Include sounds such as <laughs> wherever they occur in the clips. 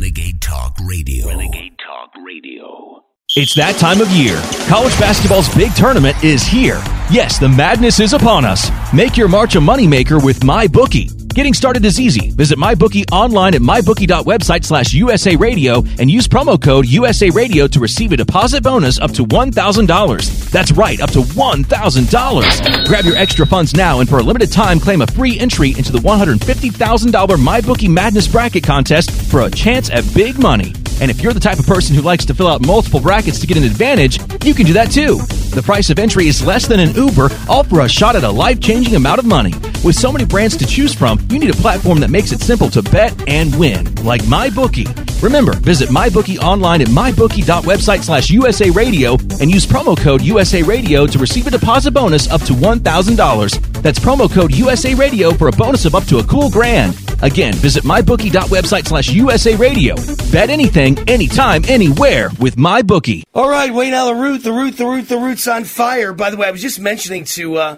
Renegade Talk Radio. Renegade Talk Radio. It's that time of year. College basketball's big tournament is here. Yes, the madness is upon us. Make your March a moneymaker with MyBookie. Getting started is easy. Visit MyBookie online at mybookie.website slash USA Radio and use promo code USA Radio to receive a deposit bonus up to $1,000. That's right, up to $1,000. Grab your extra funds now and for a limited time claim a free entry into the $150,000 MyBookie Madness Bracket Contest for a chance at big money. And if you're the type of person who likes to fill out multiple brackets to get an advantage, you can do that too. The price of entry is less than an Uber, all for a shot at a life changing amount of money. With so many brands to choose from, you need a platform that makes it simple to bet and win, like MyBookie. Remember, visit MyBookie online at mybookie.website slash USA Radio and use promo code USA Radio to receive a deposit bonus up to $1,000. That's promo code USA Radio for a bonus of up to a cool grand. Again, visit mybookie.website slash USA Radio. Bet anything, anytime, anywhere with MyBookie. All right, Wayne Root, the root, the root, the root's on fire. By the way, I was just mentioning to uh,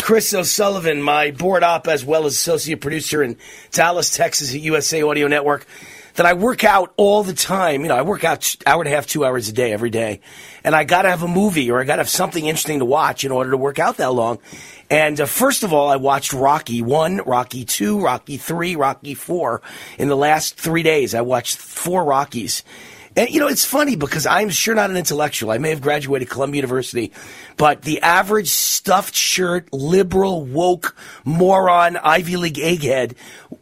Chris O'Sullivan, my board op as well as associate producer in Dallas, Texas at USA Audio Network, that I work out all the time. You know, I work out hour and a half, two hours a day every day. And I got to have a movie or I got to have something interesting to watch in order to work out that long. And uh, first of all, I watched Rocky 1, Rocky 2, Rocky 3, Rocky 4 in the last three days. I watched four Rockies. And, you know, it's funny because I'm sure not an intellectual. I may have graduated Columbia University, but the average stuffed shirt, liberal, woke, moron, Ivy League egghead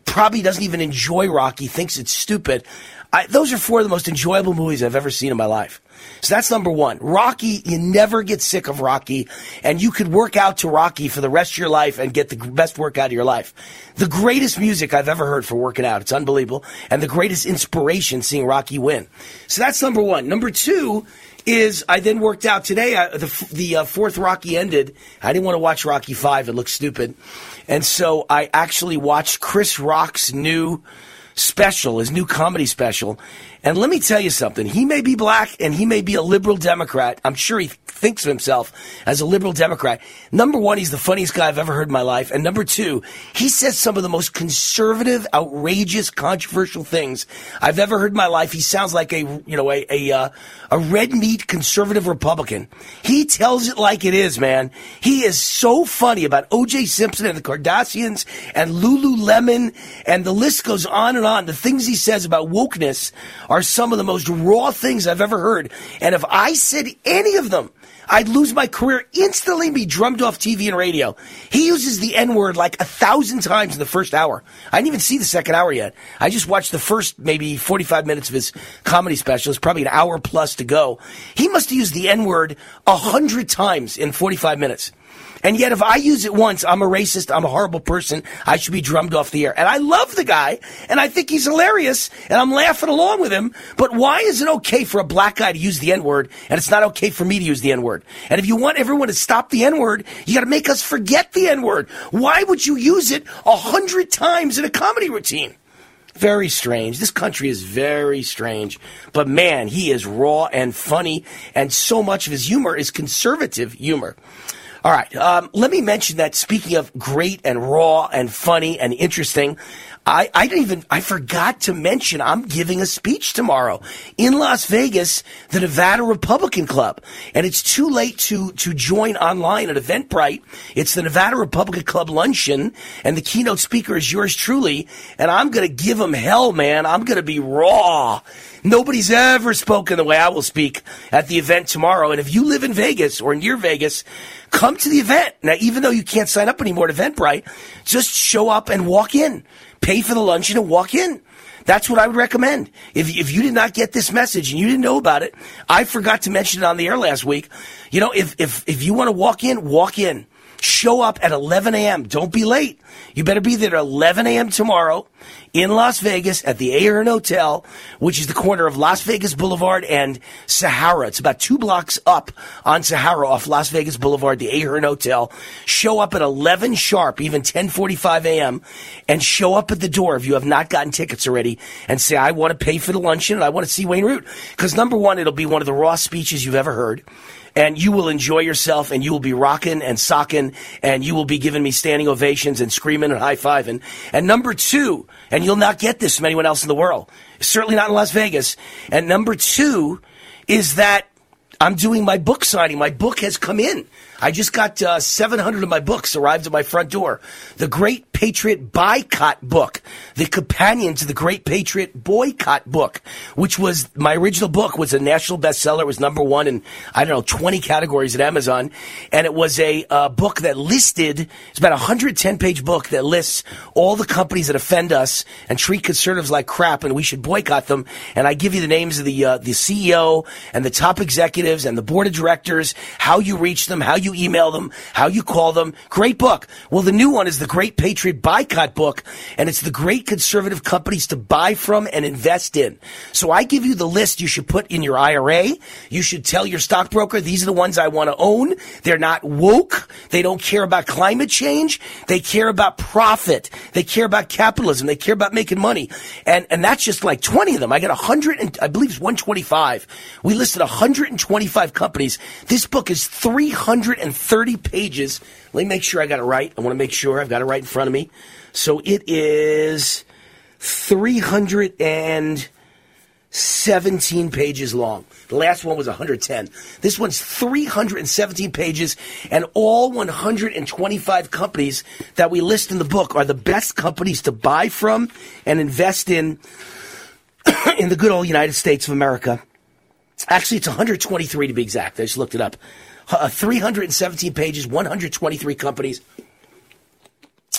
probably doesn't even enjoy Rocky, thinks it's stupid. I, those are four of the most enjoyable movies I've ever seen in my life. So that's number one. Rocky, you never get sick of Rocky, and you could work out to Rocky for the rest of your life and get the best workout of your life. The greatest music I've ever heard for working out. It's unbelievable. And the greatest inspiration seeing Rocky win. So that's number one. Number two is I then worked out today. I, the the uh, fourth Rocky ended. I didn't want to watch Rocky Five. It looked stupid. And so I actually watched Chris Rock's new special, his new comedy special. And let me tell you something. He may be black and he may be a liberal Democrat. I'm sure he thinks of himself as a liberal Democrat. Number one, he's the funniest guy I've ever heard in my life. And number two, he says some of the most conservative, outrageous, controversial things I've ever heard in my life. He sounds like a, you know, a, a, uh, a red meat conservative Republican. He tells it like it is, man. He is so funny about O.J. Simpson and the Kardashians and Lululemon and the list goes on and on. The things he says about wokeness are some of the most raw things I've ever heard. And if I said any of them, I'd lose my career instantly, be drummed off TV and radio. He uses the N word like a thousand times in the first hour. I didn't even see the second hour yet. I just watched the first maybe 45 minutes of his comedy special. It's probably an hour plus to go. He must have used the N word a hundred times in 45 minutes. And yet, if I use it once, I'm a racist. I'm a horrible person. I should be drummed off the air. And I love the guy, and I think he's hilarious, and I'm laughing along with him. But why is it okay for a black guy to use the N word, and it's not okay for me to use the N word? And if you want everyone to stop the N word, you got to make us forget the N word. Why would you use it a hundred times in a comedy routine? Very strange. This country is very strange. But man, he is raw and funny, and so much of his humor is conservative humor. All right. Um, let me mention that speaking of great and raw and funny and interesting, I, I didn't even, I forgot to mention I'm giving a speech tomorrow in Las Vegas, the Nevada Republican Club. And it's too late to, to join online at Eventbrite. It's the Nevada Republican Club luncheon and the keynote speaker is yours truly. And I'm going to give them hell, man. I'm going to be raw. Nobody's ever spoken the way I will speak at the event tomorrow. And if you live in Vegas or near Vegas, come to the event. Now, even though you can't sign up anymore at Eventbrite, just show up and walk in. Pay for the luncheon and walk in. That's what I would recommend. If, if you did not get this message and you didn't know about it, I forgot to mention it on the air last week. You know, if, if, if you want to walk in, walk in. Show up at 11 a.m. Don't be late. You better be there at 11 a.m. tomorrow in Las Vegas at the Ahern Hotel, which is the corner of Las Vegas Boulevard and Sahara. It's about two blocks up on Sahara off Las Vegas Boulevard, the Ahern Hotel. Show up at 11 sharp, even 10:45 a.m., and show up at the door if you have not gotten tickets already, and say, "I want to pay for the luncheon and I want to see Wayne Root." Because number one, it'll be one of the raw speeches you've ever heard. And you will enjoy yourself and you will be rocking and socking and you will be giving me standing ovations and screaming and high fiving. And number two, and you'll not get this from anyone else in the world, certainly not in Las Vegas. And number two is that I'm doing my book signing. My book has come in. I just got uh, 700 of my books arrived at my front door. The Great Patriot Buycott book, the companion to the Great Patriot Boycott book, which was my original book was a national bestseller. It was number one in I don't know 20 categories at Amazon, and it was a uh, book that listed. It's about a 110 page book that lists all the companies that offend us and treat conservatives like crap, and we should boycott them. And I give you the names of the uh, the CEO and the top executives and the board of directors, how you reach them, how you email them, how you call them. Great book. Well, the new one is the Great Patriot Buycott book, and it's the great conservative companies to buy from and invest in. So I give you the list you should put in your IRA. You should tell your stockbroker, these are the ones I want to own. They're not woke. They don't care about climate change. They care about profit. They care about capitalism. They care about making money. And, and that's just like 20 of them. I got 100 and I believe it's 125. We listed 125 companies. This book is 300 130 pages. Let me make sure I got it right. I want to make sure I've got it right in front of me. So it is 317 pages long. The last one was 110. This one's 317 pages, and all 125 companies that we list in the book are the best companies to buy from and invest in <coughs> in the good old United States of America. Actually, it's 123 to be exact. I just looked it up uh, 317 pages, 123 companies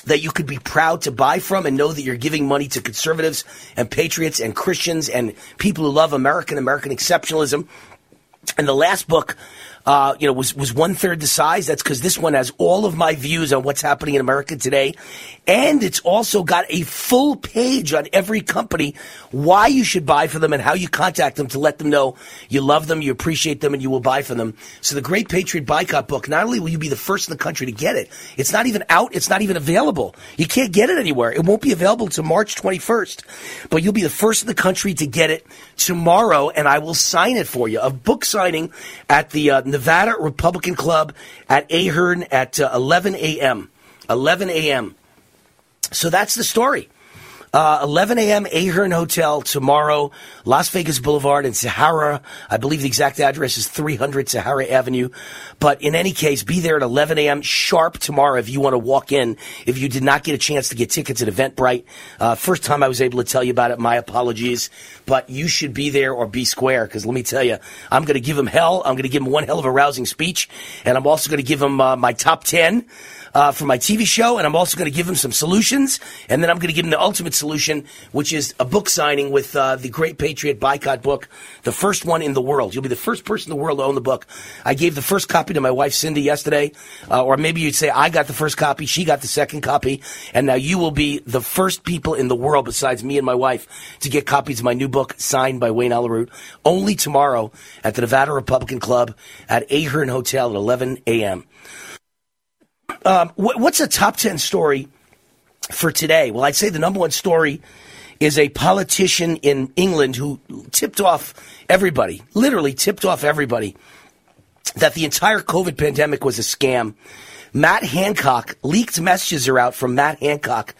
that you could be proud to buy from and know that you're giving money to conservatives and patriots and Christians and people who love American American exceptionalism. And the last book uh, you know, was, was one third the size. That's because this one has all of my views on what's happening in America today. And it's also got a full page on every company, why you should buy for them and how you contact them to let them know you love them, you appreciate them, and you will buy from them. So the Great Patriot Buycott book, not only will you be the first in the country to get it, it's not even out, it's not even available. You can't get it anywhere. It won't be available until March 21st. But you'll be the first in the country to get it tomorrow, and I will sign it for you. A book signing at the uh, Nevada Republican Club at Ahern at uh, 11 a.m. 11 a.m. So that's the story. Uh, 11 a.m. Ahern Hotel tomorrow, Las Vegas Boulevard in Sahara. I believe the exact address is 300 Sahara Avenue. But in any case, be there at 11 a.m. sharp tomorrow if you want to walk in. If you did not get a chance to get tickets at Eventbrite, uh, first time I was able to tell you about it, my apologies. But you should be there or be square because let me tell you, I'm going to give him hell. I'm going to give him one hell of a rousing speech. And I'm also going to give him uh, my top 10 uh, for my TV show, and I'm also going to give him some solutions, and then I'm going to give him the ultimate solution, which is a book signing with uh, the Great Patriot Buycott book, the first one in the world. You'll be the first person in the world to own the book. I gave the first copy to my wife Cindy yesterday, uh, or maybe you'd say I got the first copy, she got the second copy, and now you will be the first people in the world besides me and my wife to get copies of my new book signed by Wayne Allyn Root only tomorrow at the Nevada Republican Club at Ahern Hotel at 11 a.m. Um, what's a top 10 story for today? Well, I'd say the number one story is a politician in England who tipped off everybody, literally tipped off everybody, that the entire COVID pandemic was a scam. Matt Hancock, leaked messages are out from Matt Hancock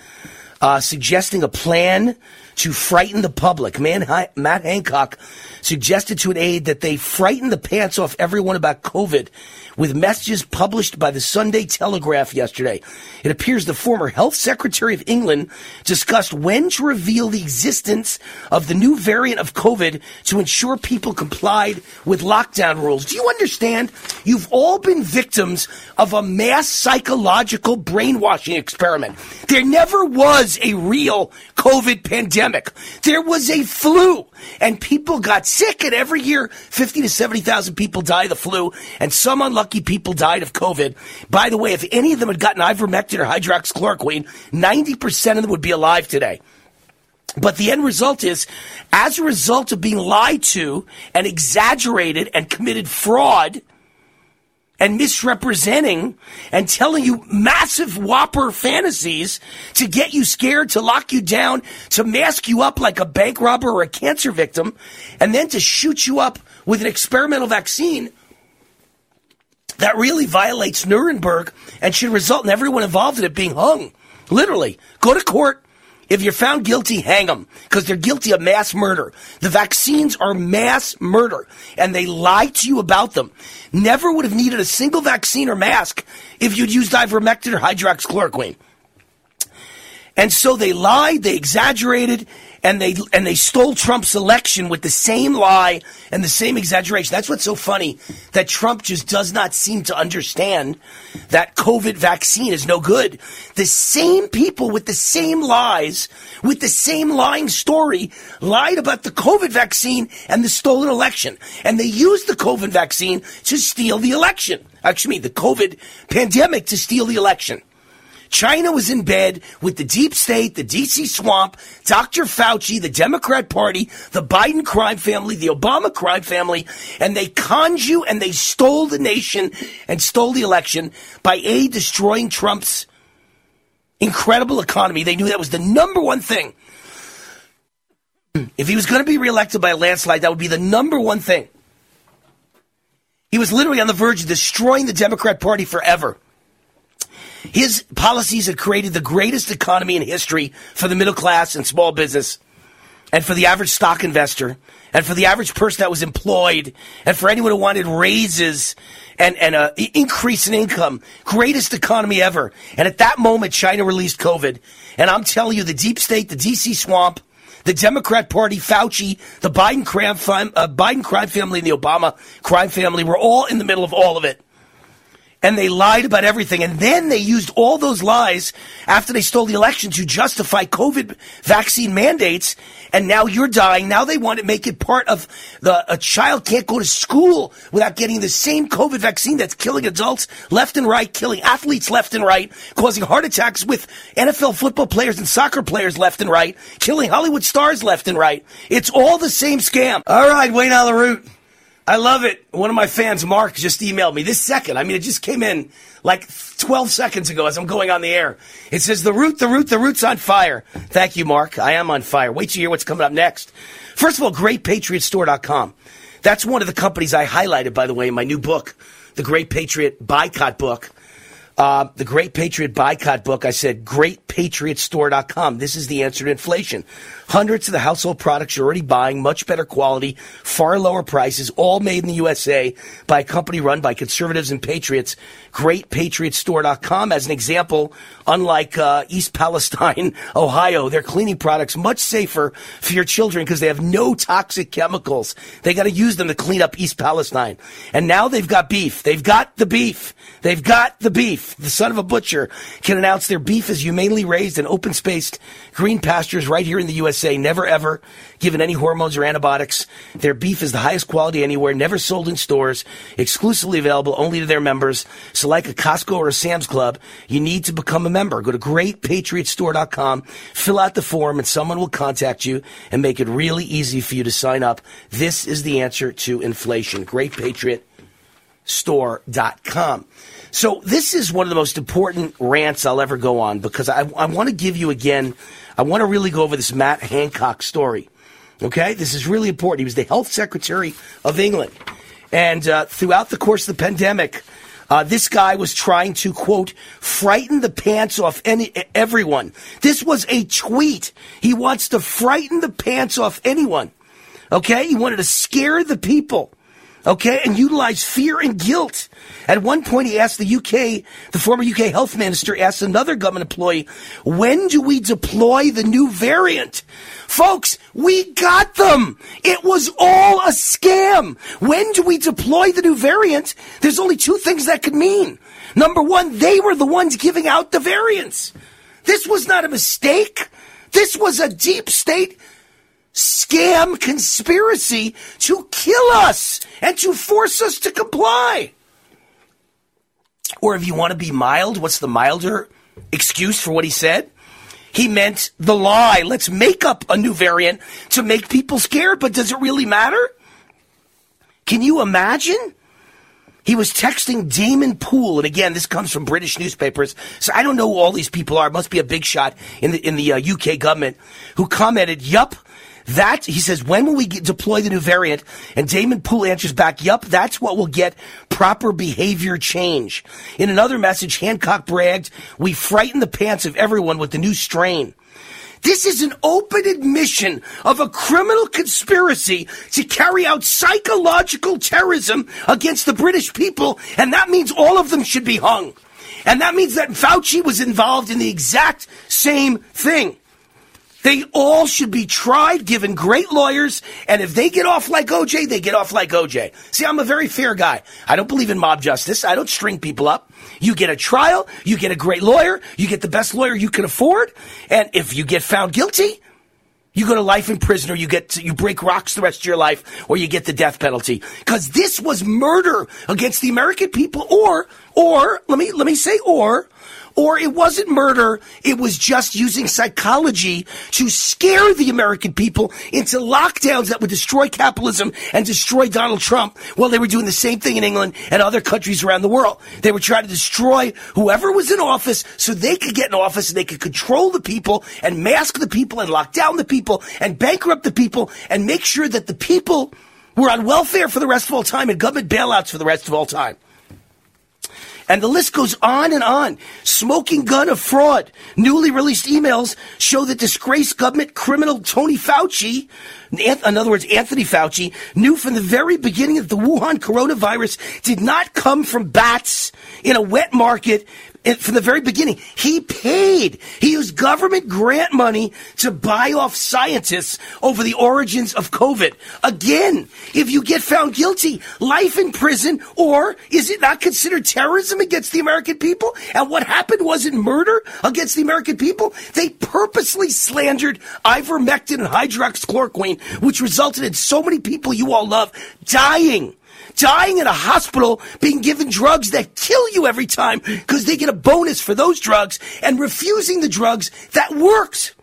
uh, suggesting a plan to frighten the public. Man, Matt Hancock suggested to an aide that they frighten the pants off everyone about COVID with messages published by the Sunday Telegraph yesterday. It appears the former Health Secretary of England discussed when to reveal the existence of the new variant of COVID to ensure people complied with lockdown rules. Do you understand? You've all been victims of a mass psychological brainwashing experiment. There never was a real COVID pandemic. There was a flu and people got sick and every year 50 to 70,000 people die of the flu and some unlucky people died of COVID. By the way, if any of them had gotten ivermectin or hydroxychloroquine, 90% of them would be alive today. But the end result is, as a result of being lied to and exaggerated and committed fraud and misrepresenting and telling you massive whopper fantasies to get you scared, to lock you down, to mask you up like a bank robber or a cancer victim, and then to shoot you up with an experimental vaccine that really violates Nuremberg and should result in everyone involved in it being hung. Literally. Go to court. If you're found guilty, hang them because they're guilty of mass murder. The vaccines are mass murder and they lied to you about them. Never would have needed a single vaccine or mask if you'd used ivermectin or hydroxychloroquine. And so they lied, they exaggerated, and they and they stole Trump's election with the same lie and the same exaggeration. That's what's so funny that Trump just does not seem to understand that COVID vaccine is no good. The same people with the same lies, with the same lying story, lied about the COVID vaccine and the stolen election, and they used the COVID vaccine to steal the election. Actually, the COVID pandemic to steal the election. China was in bed with the deep state, the DC swamp, Dr. Fauci, the Democrat Party, the Biden crime family, the Obama crime family, and they conned you and they stole the nation and stole the election by A, destroying Trump's incredible economy. They knew that was the number one thing. If he was going to be reelected by a landslide, that would be the number one thing. He was literally on the verge of destroying the Democrat Party forever. His policies had created the greatest economy in history for the middle class and small business, and for the average stock investor, and for the average person that was employed, and for anyone who wanted raises and, and an increase in income. Greatest economy ever. And at that moment, China released COVID. And I'm telling you, the deep state, the DC swamp, the Democrat Party, Fauci, the Biden crime, uh, Biden crime family, and the Obama crime family were all in the middle of all of it and they lied about everything. And then they used all those lies after they stole the election to justify COVID vaccine mandates. And now you're dying. Now they want to make it part of the, a child can't go to school without getting the same COVID vaccine that's killing adults left and right, killing athletes left and right, causing heart attacks with NFL football players and soccer players left and right, killing Hollywood stars left and right. It's all the same scam. All right, Wayne Allyn Root. I love it. One of my fans, Mark, just emailed me this second. I mean, it just came in like 12 seconds ago as I'm going on the air. It says, The root, the root, the root's on fire. Thank you, Mark. I am on fire. Wait you hear what's coming up next. First of all, greatpatriotstore.com. That's one of the companies I highlighted, by the way, in my new book, The Great Patriot Buycott Book. Uh, the Great Patriot Buycott book, I said, greatpatriotstore.com. This is the answer to inflation. Hundreds of the household products you're already buying, much better quality, far lower prices, all made in the USA by a company run by conservatives and patriots. GreatPatriotStore.com. As an example, unlike uh, East Palestine, <laughs> Ohio, their cleaning products much safer for your children because they have no toxic chemicals. They got to use them to clean up East Palestine. And now they've got beef. They've got the beef. They've got the beef. The son of a butcher can announce their beef is humanely raised in open spaced green pastures right here in the USA, never ever given any hormones or antibiotics. Their beef is the highest quality anywhere, never sold in stores, exclusively available only to their members. So like a Costco or a Sam's Club, you need to become a member. Go to greatpatriotstore.com, fill out the form, and someone will contact you and make it really easy for you to sign up. This is the answer to inflation. Greatpatriotstore.com. So this is one of the most important rants I'll ever go on because I, I want to give you again, I want to really go over this Matt Hancock story. Okay, this is really important. He was the health secretary of England, and uh, throughout the course of the pandemic, uh, this guy was trying to quote frighten the pants off any everyone. This was a tweet. He wants to frighten the pants off anyone. Okay, he wanted to scare the people okay, and utilize fear and guilt. At one point, he asked the UK, the former UK health minister asked another government employee, when do we deploy the new variant? Folks, we got them. It was all a scam. When do we deploy the new variant? There's only two things that could mean. Number one, they were the ones giving out the variants. This was not a mistake. This was a deep state scam conspiracy to kill us and to force us to comply. Or if you want to be mild, what's the milder excuse for what he said? He meant the lie. Let's make up a new variant to make people scared, but does it really matter? Can you imagine? He was texting Damon Poole, and again, this comes from British newspapers, so I don't know who all these people are. It must be a big shot in the in the uh, UK government who commented, "Yup, That, he says, when will we get, deploy the new variant? And Damon Poole answers back, yup, that's what will get proper behavior change. In another message, Hancock bragged, we frighten the pants of everyone with the new strain. This is an open admission of a criminal conspiracy to carry out psychological terrorism against the British people, and that means all of them should be hung. And that means that Fauci was involved in the exact same thing. They all should be tried, given great lawyers, and if they get off like OJ, they get off like OJ. See, I'm a very fair guy. I don't believe in mob justice. I don't string people up. You get a trial, you get a great lawyer, you get the best lawyer you can afford, and if you get found guilty, you go to life in prison or you get to, you break rocks the rest of your life or you get the death penalty. Cause this was murder against the American people or, or, let me, let me say or, or it wasn't murder. It was just using psychology to scare the American people into lockdowns that would destroy capitalism and destroy Donald Trump while they were doing the same thing in England and other countries around the world. They were trying to destroy whoever was in office so they could get in office and they could control the people and mask the people and lock down the people and bankrupt the people and make sure that the people were on welfare for the rest of all time and government bailouts for the rest of all time. And the list goes on and on. Smoking gun of fraud. Newly released emails show that disgraced government criminal Tony Fauci, in other words, Anthony Fauci, knew from the very beginning that the Wuhan coronavirus did not come from bats in a wet market from the very beginning. He paid. He used government grant money to buy off scientists over the origins of COVID. Again, if you get found guilty, life in prison, or is it not considered terrorism against the American people? And what happened wasn't murder against the American people. They purposely slandered ivermectin and hydroxychloroquine, which resulted in so many people you all love dying dying in a hospital, being given drugs that kill you every time because they get a bonus for those drugs and refusing the drugs that works.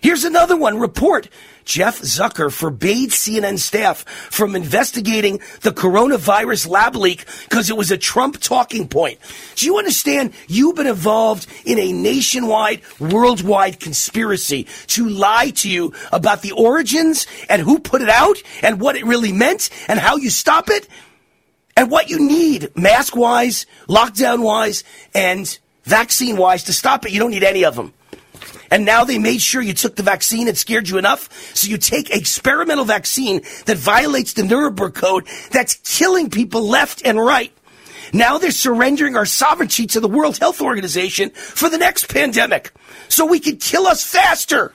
Here's another one report. Jeff Zucker forbade CNN staff from investigating the coronavirus lab leak because it was a Trump talking point. Do you understand? You've been involved in a nationwide, worldwide conspiracy to lie to you about the origins and who put it out and what it really meant and how you stop it and what you need mask wise, lockdown wise, and vaccine wise to stop it. You don't need any of them. And now they made sure you took the vaccine. It scared you enough. So you take experimental vaccine that violates the Nuremberg Code that's killing people left and right. Now they're surrendering our sovereignty to the World Health Organization for the next pandemic so we can kill us faster.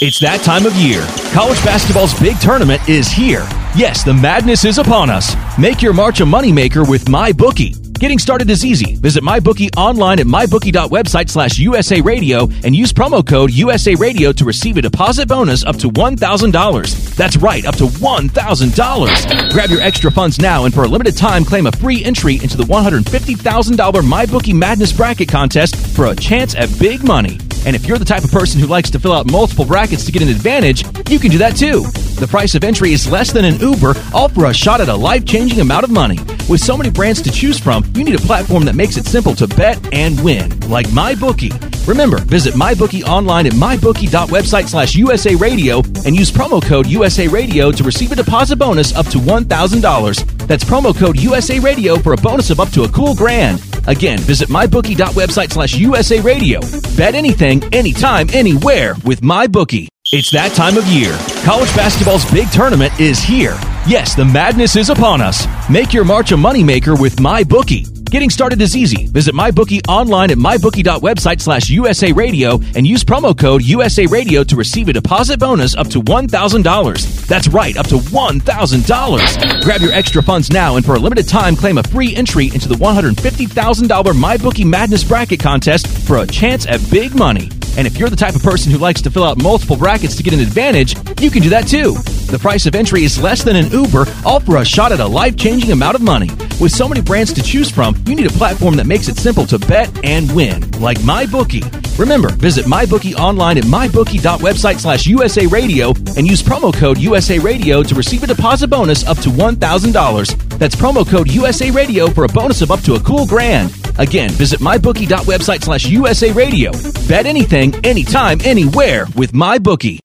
It's that time of year. College basketball's big tournament is here. Yes, the madness is upon us. Make your March a moneymaker with MyBookie. Getting started is easy. Visit MyBookie online at mybookie.website slash USA Radio and use promo code USA Radio to receive a deposit bonus up to $1,000. That's right, up to $1,000. Grab your extra funds now and for a limited time claim a free entry into the $150,000 MyBookie Madness Bracket Contest for a chance at big money. And if you're the type of person who likes to fill out multiple brackets to get an advantage, you can do that too. The price of entry is less than an Uber, all for a shot at a life changing amount of money. With so many brands to choose from, you need a platform that makes it simple to bet and win, like MyBookie. Remember, visit MyBookie online at mybookie.website slash USA Radio and use promo code USA Radio to receive a deposit bonus up to $1,000. That's promo code USA Radio for a bonus of up to a cool grand. Again, visit mybookie.website slash USA Radio. Bet anything, anytime, anywhere with MyBookie. It's that time of year. College basketball's big tournament is here. Yes, the madness is upon us. Make your March a moneymaker with MyBookie. Getting started is easy. Visit MyBookie online at mybookie.website slash USA Radio and use promo code USA Radio to receive a deposit bonus up to $1,000. That's right, up to $1,000. Grab your extra funds now and for a limited time claim a free entry into the $150,000 MyBookie Madness Bracket Contest for a chance at big money. And if you're the type of person who likes to fill out multiple brackets to get an advantage, you can do that too. The price of entry is less than an Uber, all for a shot at a life changing amount of money. With so many brands to choose from, you need a platform that makes it simple to bet and win, like MyBookie. Remember, visit MyBookie online at mybookie.website slash USA Radio and use promo code USA Radio to receive a deposit bonus up to $1,000. That's promo code USA Radio for a bonus of up to a cool grand. Again, visit mybookie.website slash USA Radio. Bet anything, anytime, anywhere with my bookie.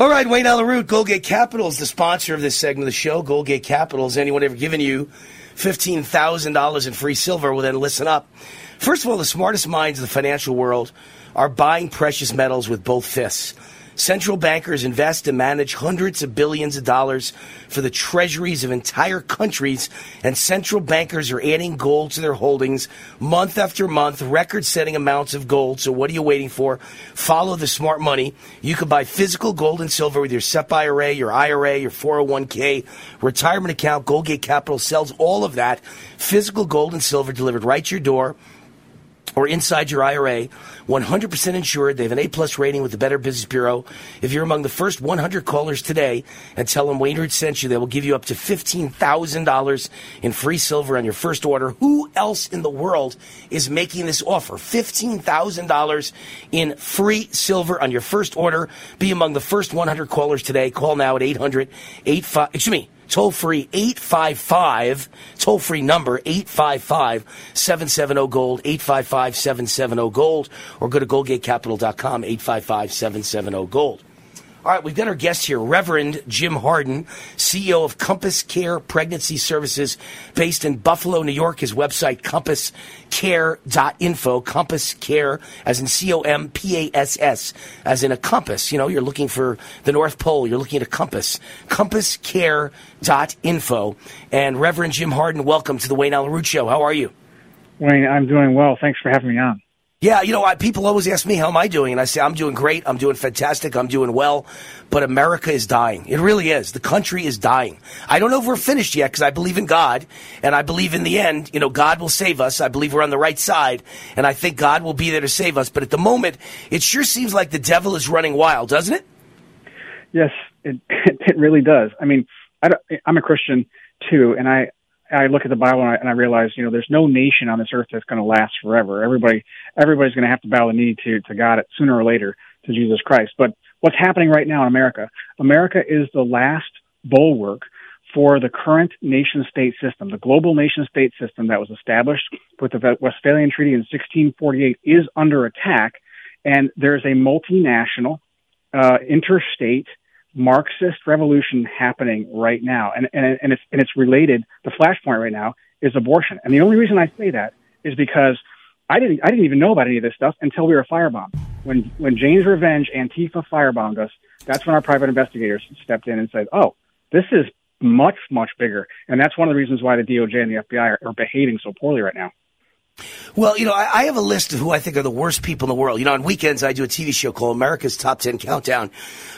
All right, Wayne Allyn Root, Goldgate Capital is the sponsor of this segment of the show. Goldgate Capital. Has anyone ever given you $15,000 in free silver? Well, then listen up. First of all, the smartest minds of the financial world are buying precious metals with both fists. Central bankers invest and manage hundreds of billions of dollars for the treasuries of entire countries, and central bankers are adding gold to their holdings month after month, record setting amounts of gold. So, what are you waiting for? Follow the smart money. You can buy physical gold and silver with your SEP IRA, your IRA, your 401k, retirement account. Goldgate Capital sells all of that physical gold and silver delivered right to your door or inside your IRA, 100% insured. They have an A plus rating with the Better Business Bureau. If you're among the first 100 callers today and tell them Wayne Root sent you, they will give you up to $15,000 in free silver on your first order. Who else in the world is making this offer? $15,000 in free silver on your first order. Be among the first 100 callers today. Call now at 800 85, excuse me, Toll free 855, toll free number 855 770 Gold, 855 770 Gold, or go to goldgatecapital.com 855 770 Gold. All right, we've got our guest here, Reverend Jim Harden, CEO of Compass Care Pregnancy Services, based in Buffalo, New York. His website, compasscare.info. Compass Care, as in C O M P A S S, as in a compass. You know, you're looking for the North Pole, you're looking at a compass. Compasscare.info. And Reverend Jim Harden, welcome to the Wayne Allyn Root Show. How are you? Wayne, I'm doing well. Thanks for having me on. Yeah, you know, I, people always ask me, how am I doing? And I say, I'm doing great. I'm doing fantastic. I'm doing well. But America is dying. It really is. The country is dying. I don't know if we're finished yet because I believe in God. And I believe in the end, you know, God will save us. I believe we're on the right side. And I think God will be there to save us. But at the moment, it sure seems like the devil is running wild, doesn't it? Yes, it, <laughs> it really does. I mean, I I'm a Christian too. And I, I look at the Bible and I, and I realize, you know, there's no nation on this earth that's going to last forever. Everybody, everybody's going to have to bow the knee to, to God sooner or later to Jesus Christ. But what's happening right now in America? America is the last bulwark for the current nation state system. The global nation state system that was established with the Westphalian Treaty in 1648 is under attack. And there's a multinational, uh, interstate Marxist revolution happening right now, and and and it's and it's related. The flashpoint right now is abortion, and the only reason I say that is because I didn't I didn't even know about any of this stuff until we were firebombed. When when Jane's Revenge Antifa firebombed us, that's when our private investigators stepped in and said, "Oh, this is much much bigger," and that's one of the reasons why the DOJ and the FBI are, are behaving so poorly right now. Well, you know, I, I, have a list of who I think are the worst people in the world. You know, on weekends I do a TV show called America's Top 10 Countdown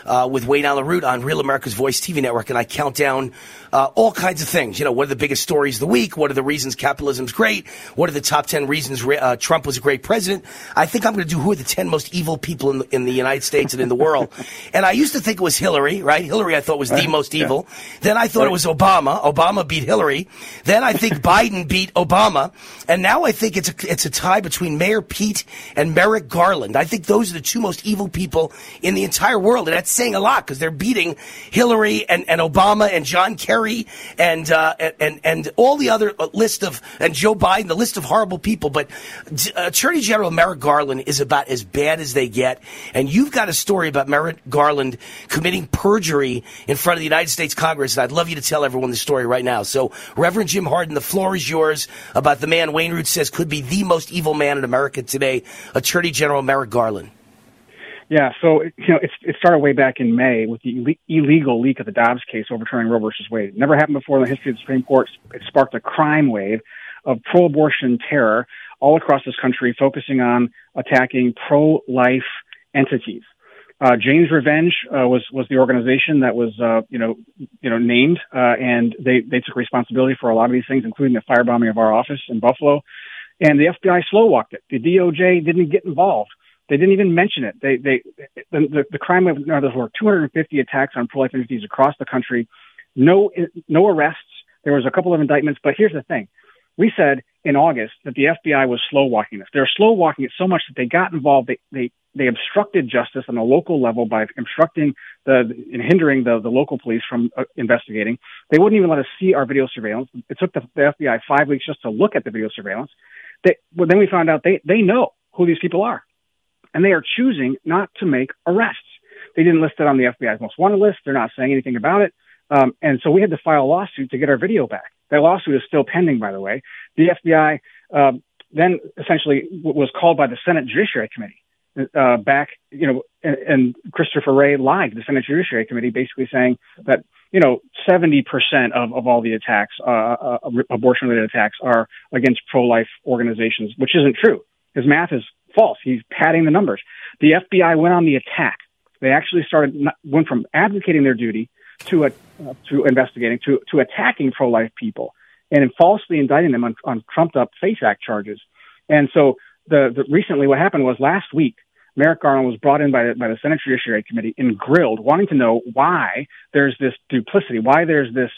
uh, with Wayne Allyn Root on Real America's Voice TV network, and I count down uh, all kinds of things. You know, what are the biggest stories of the week? What are the reasons capitalism's great? What are the top 10 reasons uh, Trump was a great president? I think I'm going to do who are the 10 most evil people in the, in the United States and in the world. <laughs> and I used to think it was Hillary, right? Hillary I thought was the most evil. Then I thought it was Obama. Obama beat Hillary. Then I think <laughs> Biden beat Obama. And now I think it's a, it's a tie between Mayor Pete and Merrick Garland. I think those are the two most evil people in the entire world. And that's saying a lot because they're beating Hillary and, and Obama and John Kerry Kerry and uh, and and all the other uh, list of and Joe Biden, the list of horrible people. But uh, Attorney General Merrick Garland is about as bad as they get. And you've got a story about Merrick Garland committing perjury in front of the United States Congress. And I'd love you to tell everyone the story right now. So, Reverend Jim Harden, the floor is yours about the man Wayne Root says could be the most evil man in America today, Attorney General Merrick Garland. Yeah, so you know, it's, it started way back in May with the illegal leak of the Dobbs case overturning Roe versus Wade. Never happened before in the history of the Supreme Court. It sparked a crime wave of pro-abortion terror all across this country, focusing on attacking pro-life entities. Uh, Jane's Revenge uh, was was the organization that was uh, you know you know named, uh, and they they took responsibility for a lot of these things, including the firebombing of our office in Buffalo. And the FBI slow walked it. The DOJ didn't get involved. They didn't even mention it. They, they, the, the, the crime of, no, there were 250 attacks on pro-life entities across the country. No, no arrests. There was a couple of indictments, but here's the thing. We said in August that the FBI was slow walking this. They're slow walking it so much that they got involved. They, they, they obstructed justice on a local level by obstructing the and hindering the, the local police from uh, investigating. They wouldn't even let us see our video surveillance. It took the, the FBI five weeks just to look at the video surveillance. They, well, then we found out they, they know who these people are and they are choosing not to make arrests. they didn't list it on the FBI's most wanted list. They're not saying anything about it. Um, and so we had to file a lawsuit to get our video back. That lawsuit is still pending, by the way. The FBI uh, then essentially was called by the Senate Judiciary Committee uh, back, you know, and, and Christopher Wray lied to the Senate Judiciary Committee, basically saying that you know, 70% of, of all the attacks, uh, uh, abortion related attacks are against pro-life organizations, which isn't true. His math is false. He's padding the numbers. The FBI went on the attack. They actually started, went from advocating their duty to, uh, to investigating, to, to attacking pro-life people and falsely indicting them on, on trumped up FACE Act charges. And so the, the recently what happened was last week, Merrick Garland was brought in by the, by the Senate Judiciary Committee and grilled, wanting to know why there's this duplicity, why there's this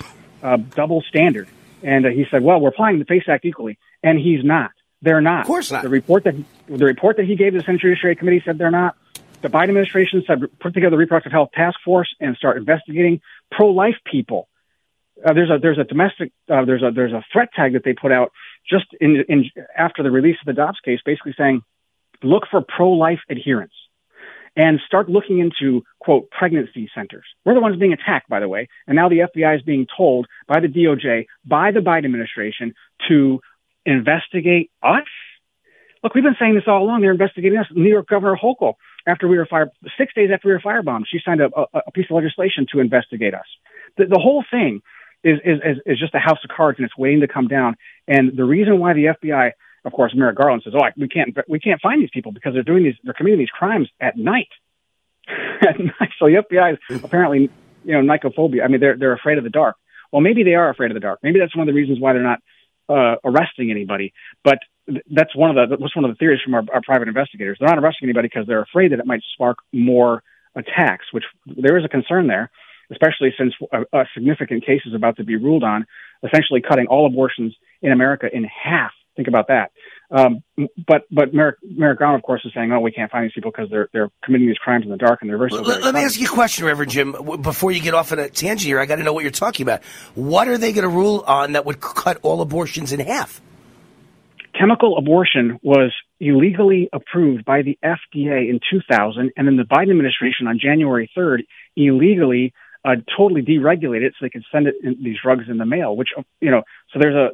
uh, double standard. And uh, he said, "Well, we're applying the FACE Act equally," and he's not. They're not. Of course not. The report that the report that he gave the Senate Judiciary Committee said they're not. The Biden administration said put together the reproductive health task force and start investigating pro-life people. Uh, there's a there's a domestic uh, there's a there's a threat tag that they put out just in, in after the release of the Dobbs case, basically saying look for pro-life adherence and start looking into quote pregnancy centers. We're the ones being attacked, by the way, and now the FBI is being told by the DOJ, by the Biden administration, to investigate us. Look, we've been saying this all along. They're investigating us. New York Governor Hochul, after we were fired, six days after we were firebombed, she signed a, a, a piece of legislation to investigate us. The, the whole thing is, is, is just a house of cards, and it's waiting to come down. And the reason why the FBI of course, Merrick Garland says, "Oh, we can't we can't find these people because they're doing these they're committing these crimes at night." <laughs> at night. So the FBI is apparently, you know, nyctophobia. I mean, they're they're afraid of the dark. Well, maybe they are afraid of the dark. Maybe that's one of the reasons why they're not uh, arresting anybody. But that's one of the that's one of the theories from our, our private investigators. They're not arresting anybody because they're afraid that it might spark more attacks. Which there is a concern there, especially since a, a significant case is about to be ruled on, essentially cutting all abortions in America in half Think about that. Um, but but Merrick, Merrick Garland, of course, is saying, "Oh, we can't find these people because they're they're committing these crimes in the dark and they're very." Let, let me ask you a question, Reverend Jim. Before you get off on a tangent here, I got to know what you're talking about. What are they going to rule on that would cut all abortions in half? Chemical abortion was illegally approved by the FDA in 2000, and then the Biden administration on January 3rd illegally uh, totally deregulated it so they could send it in, these drugs in the mail. Which you know, so there's a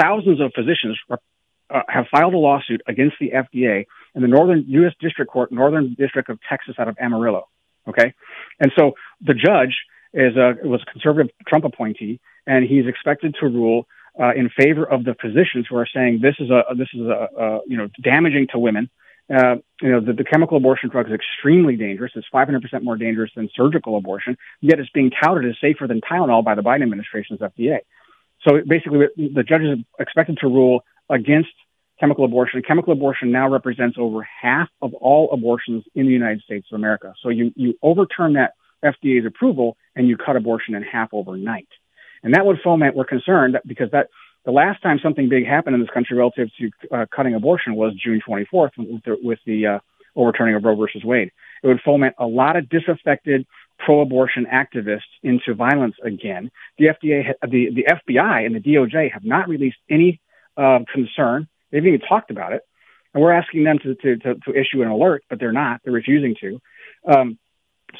thousands of physicians uh, have filed a lawsuit against the FDA in the Northern U.S. District Court, Northern District of Texas, out of Amarillo. Okay, and so the judge is a was a conservative Trump appointee, and he's expected to rule uh, in favor of the physicians who are saying this is a this is a, a you know damaging to women. Uh, you know the, the chemical abortion drug is extremely dangerous. It's 500% more dangerous than surgical abortion. Yet it's being touted as safer than Tylenol by the Biden administration's FDA. So basically, the judge is expected to rule against chemical abortion. Chemical abortion now represents over half of all abortions in the United States of America. So you, you overturn that FDA's approval and you cut abortion in half overnight. And that would foment, we're concerned because that the last time something big happened in this country relative to uh, cutting abortion was June 24th with the, with the uh, overturning of Roe versus Wade. It would foment a lot of disaffected pro-abortion activists into violence again. The FDA, the, the FBI and the DOJ have not released any uh, concern. They've even talked about it. And we're asking them to, to, to, to issue an alert, but they're not. They're refusing to. Um,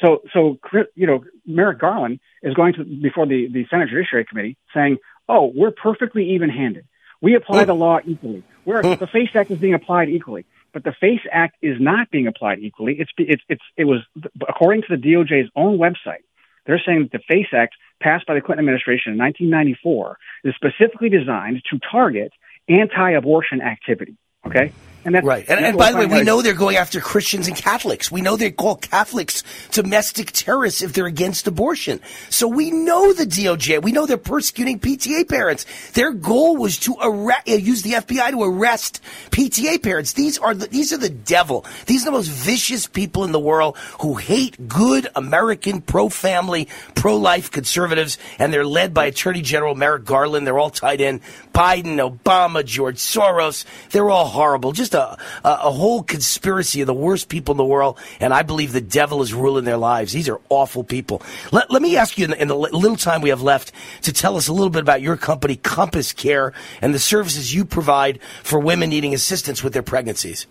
so, so, you know, Merrick Garland is going to, before the, the Senate Judiciary Committee, saying, oh, we're perfectly even handed. We apply the law equally. We're, <laughs> the FACE Act is being applied equally but the FACE Act is not being applied equally. It's, it's, it's, it was, according to the DOJ's own website, they're saying that the FACE Act passed by the Clinton administration in 1994 is specifically designed to target anti-abortion activity. Okay. And right. And, and, and by the way, we know they're going after Christians and Catholics. We know they call Catholics domestic terrorists if they're against abortion. So we know the DOJ. We know they're persecuting PTA parents. Their goal was to arrest, uh, use the FBI to arrest PTA parents. These are the, these are the devil. These are the most vicious people in the world who hate good American pro-family, pro-life conservatives, and they're led by Attorney General Merrick Garland. They're all tied in. Biden, Obama, George Soros. They're all horrible. Just a, a, whole conspiracy of the worst people in the world, and I believe the devil is ruling their lives. These are awful people. Let, let me ask you in the, in the little time we have left to tell us a little bit about your company, Compass Care, and the services you provide for women needing assistance with their pregnancies.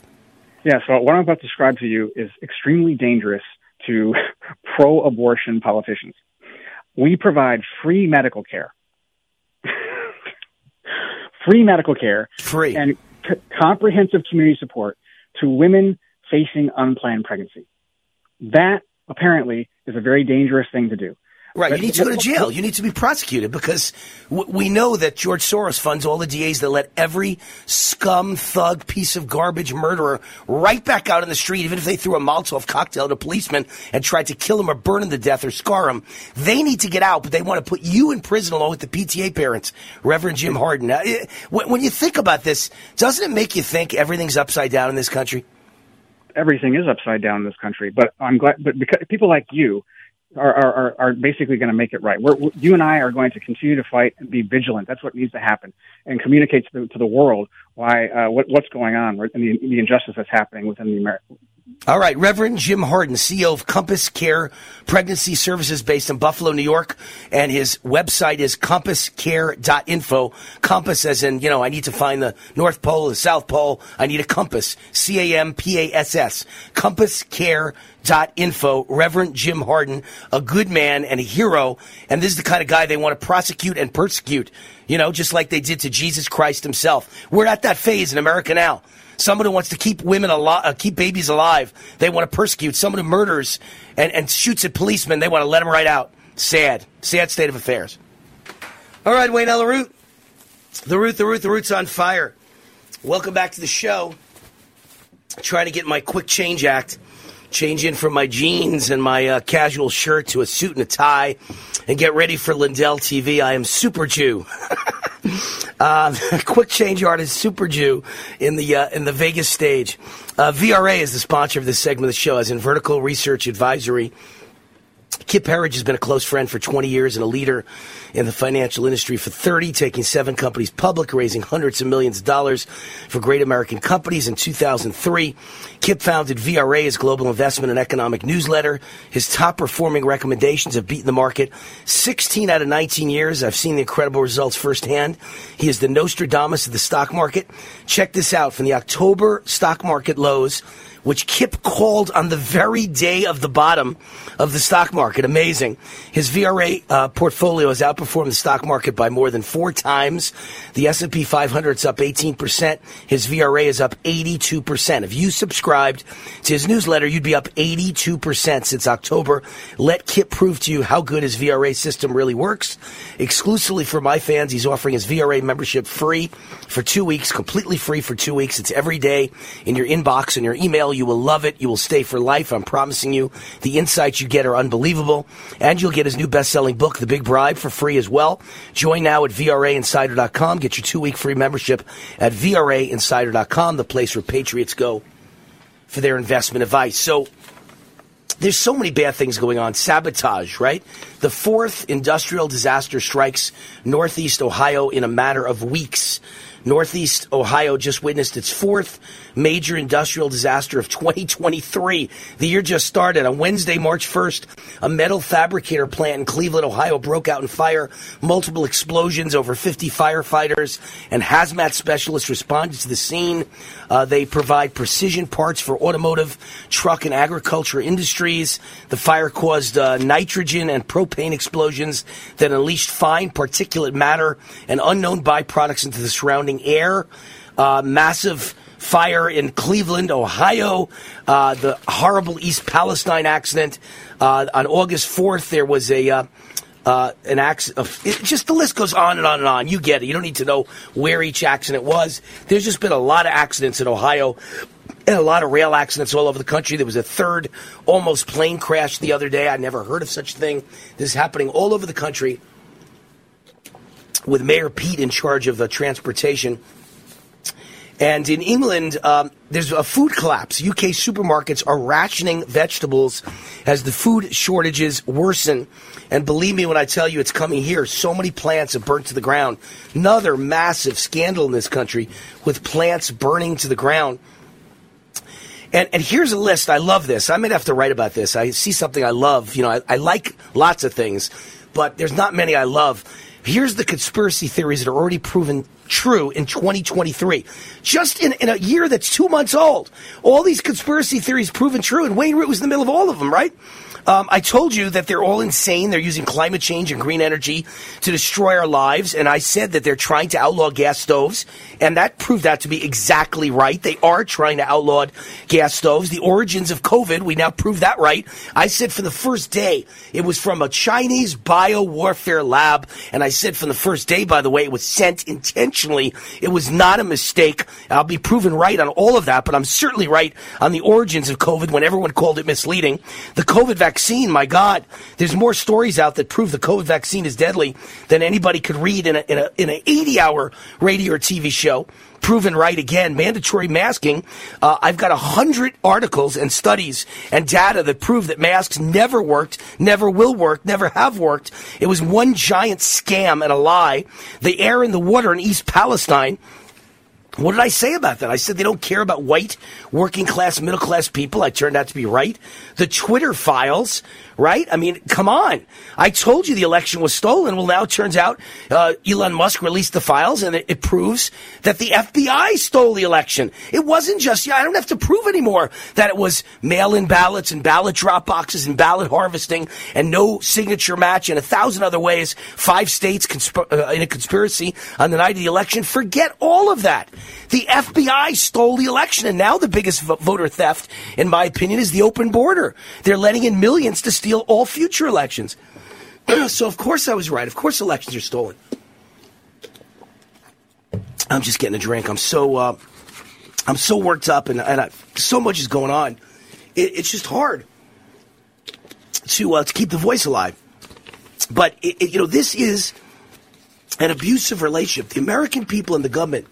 Yeah, so what I'm about to describe to you is extremely dangerous to <laughs> pro-abortion politicians. We provide free medical care, <laughs> free medical care, free and c- comprehensive community support to women facing unplanned pregnancy. That apparently is a very dangerous thing to do. Right, you need to go to jail. You need to be prosecuted because w- we know that George Soros funds all the DAs that let every scum, thug, piece of garbage murderer right back out in the street, even if they threw a Molotov cocktail at a policeman and tried to kill him or burn him to death or scar him. They need to get out, but they want to put you in prison along with the PTA parents, Reverend Jim Harden. Now, it, when you think about this, doesn't it make you think everything's upside down in this country? Everything is upside down in this country, but I'm glad. But because people like you are, are, are basically going to make it right. We're, you and I are going to continue to fight and be vigilant. That's what needs to happen, and communicate to the, to the world why uh, what, what's going on and the, the injustice that's happening within the American. All right, Reverend Jim Harden, CEO of Compass Care Pregnancy Services based in Buffalo, New York, and his website is compasscare.info. Compass as in, you know, I need to find the North Pole, the South Pole. I need a compass. C-A-M-P-A-S-S. Compasscare.info. Reverend Jim Harden, a good man and a hero, and this is the kind of guy they want to prosecute and persecute, you know, just like they did to Jesus Christ himself. We're at that phase in America now. Who wants to keep women alive, uh, keep babies alive, they want to persecute. Someone who murders and, and shoots at policemen, they want to let them right out. Sad, sad state of affairs. All right, Wayne Allyn Root. The Root, the Root, the Root's on fire. Welcome back to the show. Trying to get my quick change act, change in from my jeans and my uh, casual shirt to a suit and a tie, and get ready for Lindell TV. I am Super Jew. Uh, <laughs> <laughs> quick change artist Super Jew in the uh, in the Vegas stage. Uh, VRA is the sponsor of this segment of the show, as in Vertical Research Advisory. Kip Herriage has been a close friend for 20 years and a leader in the financial industry for 30, taking seven companies public, raising hundreds of millions of dollars for great American companies. In 2003, Kip founded VRA, his global investment and economic newsletter. His top performing recommendations have beaten the market 16 out of 19 years. I've seen the incredible results firsthand. He is the Nostradamus of the stock market. Check this out from the October stock market lows which Kip called on the very day of the bottom of the stock market. Amazing. His VRA uh, portfolio has outperformed the stock market by more than four times. The S&P 500 is up 18%. His VRA is up 82%. If you subscribed to his newsletter, you'd be up 82% since October. Let Kip prove to you how good his VRA system really works. Exclusively for my fans, he's offering his VRA membership free for two weeks, completely free for two weeks. It's every day in your inbox and your email. You will love it. You will stay for life. I'm promising you. The insights you get are unbelievable. And you'll get his new best-selling book, The Big Bribe, for free as well. Join now at VRAinsider.com. Get your two-week free membership at VRAinsider.com, the place where patriots go for their investment advice. So there's so many bad things going on. Sabotage, right? The fourth industrial disaster strikes Northeast Ohio in a matter of weeks. Northeast Ohio just witnessed its fourth major industrial disaster of 2023. The year just started. On Wednesday, March 1st, a metal fabricator plant in Cleveland, Ohio broke out in fire. Multiple explosions, over 50 firefighters and hazmat specialists responded to the scene. Uh, they provide precision parts for automotive, truck, and agriculture industries. The fire caused uh, nitrogen and propane explosions that unleashed fine particulate matter and unknown byproducts into the surrounding air. Uh, massive fire in Cleveland, Ohio, uh, the horrible East Palestine accident. Uh, on August 4th, there was a. Uh, uh, an accident. just the list goes on and on and on. You get it. You don't need to know where each accident was. There's just been a lot of accidents in Ohio and a lot of rail accidents all over the country. There was a third almost plane crash the other day. I never heard of such a thing. This is happening all over the country with Mayor Pete in charge of the transportation. And in England, um, there's a food collapse. UK supermarkets are rationing vegetables as the food shortages worsen. And believe me when I tell you it's coming here. So many plants have burnt to the ground. Another massive scandal in this country with plants burning to the ground. And, and here's a list. I love this. I might have to write about this. I see something I love. You know, I, I like lots of things, but there's not many I love. Here's the conspiracy theories that are already proven true in 2023. Just in, in a year that's two months old. All these conspiracy theories proven true, and Wayne Root was in the middle of all of them, right? Um, I told you that they're all insane. They're using climate change and green energy to destroy our lives. And I said that they're trying to outlaw gas stoves. And that proved out to be exactly right. They are trying to outlaw gas stoves. The origins of COVID, we now prove that right. I said from the first day, it was from a Chinese bio warfare lab. And I said from the first day, by the way, it was sent intentionally. It was not a mistake. I'll be proven right on all of that, but I'm certainly right on the origins of COVID when everyone called it misleading. The COVID vaccine vaccine, my God, there's more stories out that prove the COVID vaccine is deadly than anybody could read in a, in a, in an 80 hour radio or TV show. Proven right again. Mandatory masking. Uh, I've got a hundred articles and studies and data that prove that masks never worked, never will work, never have worked. It was one giant scam and a lie. The air and the water in East Palestine what did I say about that? I said they don't care about white, working class, middle class people. I turned out to be right. The Twitter files right? I mean, come on. I told you the election was stolen. Well, now it turns out uh, Elon Musk released the files, and it, it, proves that the FBI stole the election. It wasn't just, yeah, I don't have to prove anymore that it was mail in ballots and ballot drop boxes and ballot harvesting and no signature match and a thousand other ways, five states consp- uh, in a conspiracy on the night of the election. Forget all of that. The FBI stole the election, and now the biggest voter theft, in my opinion, is the open border. They're letting in millions to steal all future elections. <clears throat> so, of course, I was right. Of course, elections are stolen. I'm just getting a drink. I'm so uh, I'm so worked up, and, and I, so much is going on. It, it's just hard to uh, to keep the voice alive. But it, it, you know, this is an abusive relationship. The American people and the government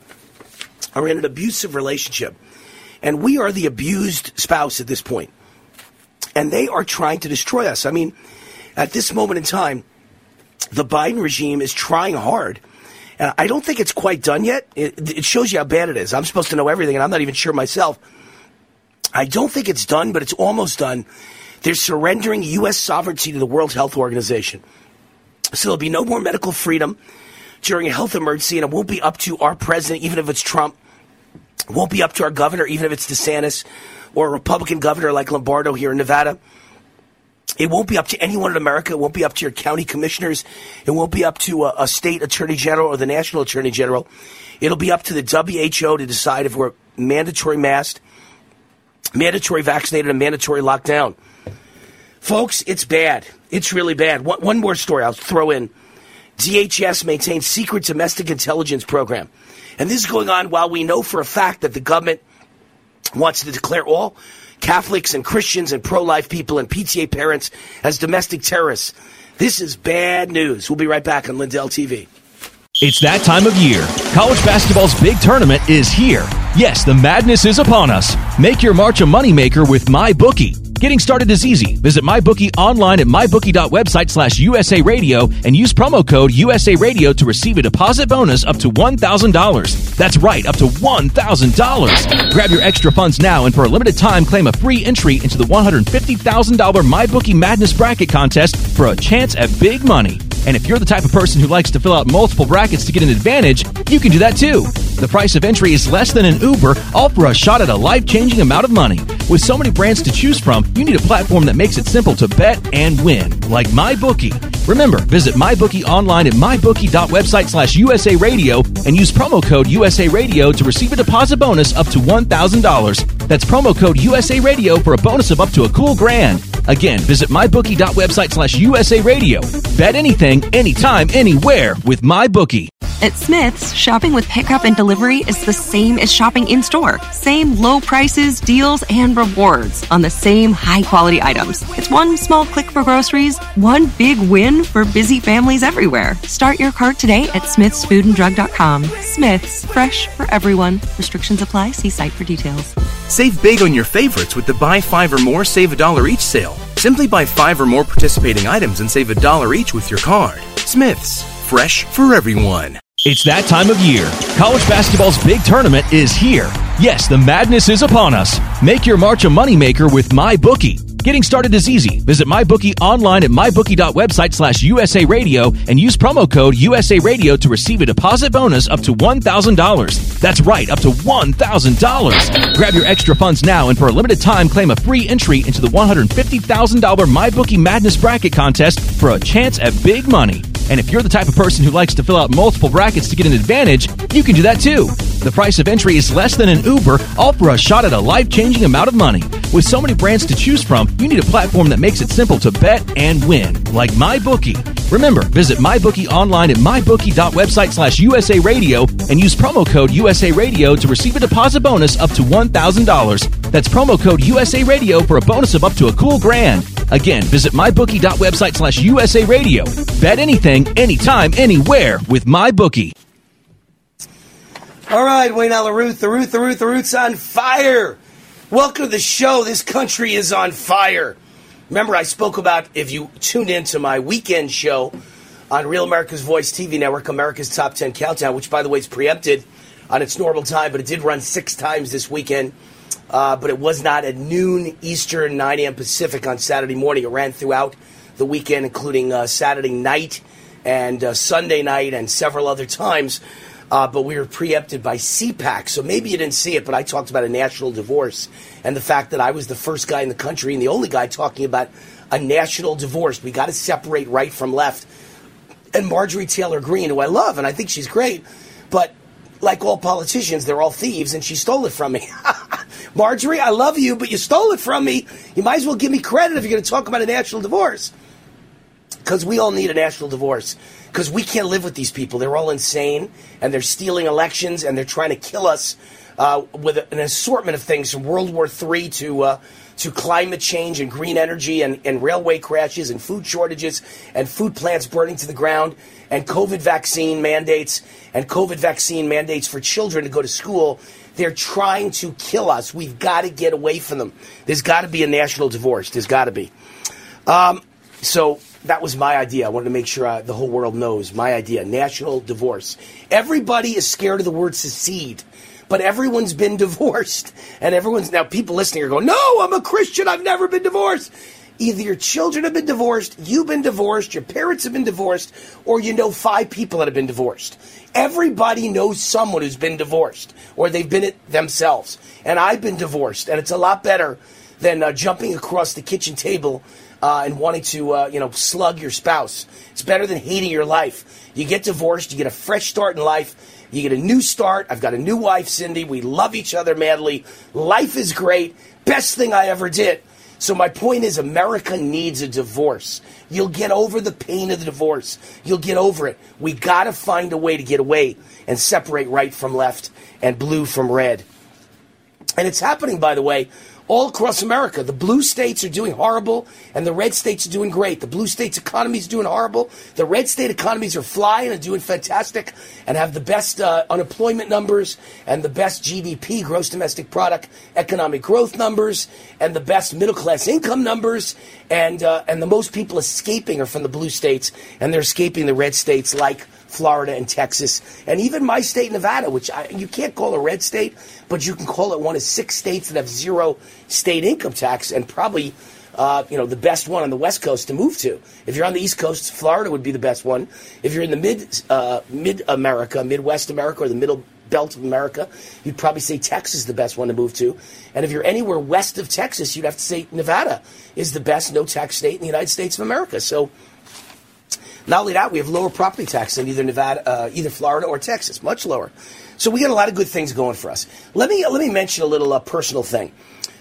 are in an abusive relationship. And we are the abused spouse at this point. And they are trying to destroy us. I mean, at this moment in time, the Biden regime is trying hard. And I don't think it's quite done yet. It, it shows you how bad it is. I'm supposed to know everything, and I'm not even sure myself. I don't think it's done, but it's almost done. They're surrendering U.S. sovereignty to the World Health Organization. So there'll be no more medical freedom during a health emergency, and it won't be up to our president, even if it's Trump. It won't be up to our governor, even if it's DeSantis or a Republican governor like Lombardo here in Nevada. It won't be up to anyone in America. It won't be up to your county commissioners. It won't be up to a, a state attorney general or the national attorney general. It'll be up to the WHO to decide if we're mandatory masked, mandatory vaccinated, and mandatory lockdown. Folks, it's bad. It's really bad. One, one more story I'll throw in. DHS maintains secret domestic intelligence program. And this is going on while we know for a fact that the government wants to declare all Catholics and Christians and pro life people and PTA parents as domestic terrorists. This is bad news. We'll be right back on Lindell TV. It's that time of year. College basketball's big tournament is here. Yes, the madness is upon us. Make your March a moneymaker with MyBookie. Getting started is easy. Visit MyBookie online at mybookie.website slash USA Radio and use promo code USA Radio to receive a deposit bonus up to $1,000. That's right, up to $1,000. Grab your extra funds now and for a limited time claim a free entry into the $150,000 MyBookie Madness Bracket Contest for a chance at big money. And if you're the type of person who likes to fill out multiple brackets to get an advantage, you can do that too. The price of entry is less than an Uber, all for a shot at a life changing amount of money. With so many brands to choose from, you need a platform that makes it simple to bet and win, like MyBookie. Remember, visit MyBookie online at mybookie.website slash USA Radio and use promo code USA Radio to receive a deposit bonus up to $1,000. That's promo code USA Radio for a bonus of up to a cool grand. Again, visit mybookie.website slash USA Radio. Bet anything, anytime, anywhere with MyBookie. At Smith's, shopping with pickup and delivery is the same as shopping in store. Same low prices, deals, and rewards on the same high quality items. It's one small click for groceries, one big win for busy families everywhere. Start your cart today at smithsfoodanddrug.com. Smith's, fresh for everyone. Restrictions apply. See site for details. Save big on your favorites with the buy five or more, save a dollar each sale. Simply buy five or more participating items and save a dollar each with your card. Smith's, fresh for everyone. It's that time of year. College basketball's big tournament is here. Yes, the madness is upon us. Make your March a moneymaker with MyBookie. Getting started is easy. Visit MyBookie online at mybookie.website slash USA Radio and use promo code USA Radio to receive a deposit bonus up to $1,000. That's right, up to $1,000. Grab your extra funds now and for a limited time, claim a free entry into the $150,000 MyBookie Madness Bracket Contest for a chance at big money. And if you're the type of person who likes to fill out multiple brackets to get an advantage, you can do that too. The price of entry is less than an Uber, all for a shot at a life changing amount of money. With so many brands to choose from, you need a platform that makes it simple to bet and win, like MyBookie. Remember, visit MyBookie online at mybookie.website slash USA Radio and use promo code USA Radio to receive a deposit bonus up to $1,000. That's promo code USA Radio for a bonus of up to a cool grand. Again, visit mybookie.website slash USA Radio. Bet anything, anytime, anywhere with MyBookie. All right, Wayne Allyn Root, the Root, the Root, the Root's on fire. Welcome to the show. This country is on fire. Remember, I spoke about if you tuned into my weekend show on Real America's Voice TV network, America's Top 10 Countdown, which, by the way, is preempted on its normal time, but it did run six times this weekend. Uh, but it was not at noon Eastern, 9 a.m. Pacific on Saturday morning. It ran throughout the weekend, including uh, Saturday night and uh, Sunday night and several other times. Uh, but we were preempted by CPAC. So maybe you didn't see it, but I talked about a national divorce and the fact that I was the first guy in the country and the only guy talking about a national divorce. We got to separate right from left. And Marjorie Taylor Greene, who I love, and I think she's great, but like all politicians, they're all thieves, and she stole it from me. <laughs> Marjorie, I love you, but you stole it from me. You might as well give me credit if you're going to talk about a national divorce. Because we all need a national divorce. Because we can't live with these people. They're all insane, and they're stealing elections, and they're trying to kill us uh, with an assortment of things from World War III to. Uh, to climate change and green energy and, and railway crashes and food shortages and food plants burning to the ground and COVID vaccine mandates and COVID vaccine mandates for children to go to school. They're trying to kill us. We've got to get away from them. There's got to be a national divorce. There's got to be. Um, so that was my idea. I wanted to make sure uh, the whole world knows my idea national divorce. Everybody is scared of the word secede but everyone's been <laughs> divorced. And everyone's now, people listening are going, No, I'm a Christian. I've never been divorced. Either your children have been divorced, you've been divorced, your parents have been divorced, or you know five people that have been divorced. Everybody knows someone who's been divorced, or they've been it themselves. And I've been divorced, and it's a lot better than uh, jumping across the kitchen table uh, and wanting to, uh, you know, slug your spouse. It's better than hating your life. You get divorced, you get a fresh start in life you get a new start. I've got a new wife, Cindy. We love each other madly. Life is great. Best thing I ever did. So my point is America needs a divorce. You'll get over the pain of the divorce. You'll get over it. We got to find a way to get away and separate right from left and blue from red. And it's happening, by the way, all across America. The blue states are doing horrible, and the red states are doing great. The blue states' economy is doing horrible. The red state economies are flying and doing fantastic, and have the best uh, unemployment numbers and the best GDP, gross domestic product, economic growth numbers, and the best middle class income numbers. And uh, and the most people escaping are from the blue states, and they're escaping the red states like Florida and Texas, and even my state, Nevada, which I, you can't call a red state, but you can call it one of six states that have zero state income tax, and probably. Uh, you know, the best one on the West Coast to move to. If you're on the East Coast, Florida would be the best one. If you're in the mid uh, mid America, Midwest America, or the middle belt of America, you'd probably say Texas is the best one to move to. And if you're anywhere west of Texas, you'd have to say Nevada is the best no tax state in the United States of America. So not only that, we have lower property tax than either Nevada, uh, either Florida or Texas, much lower. So we got a lot of good things going for us. Let me let me mention a little uh, personal thing.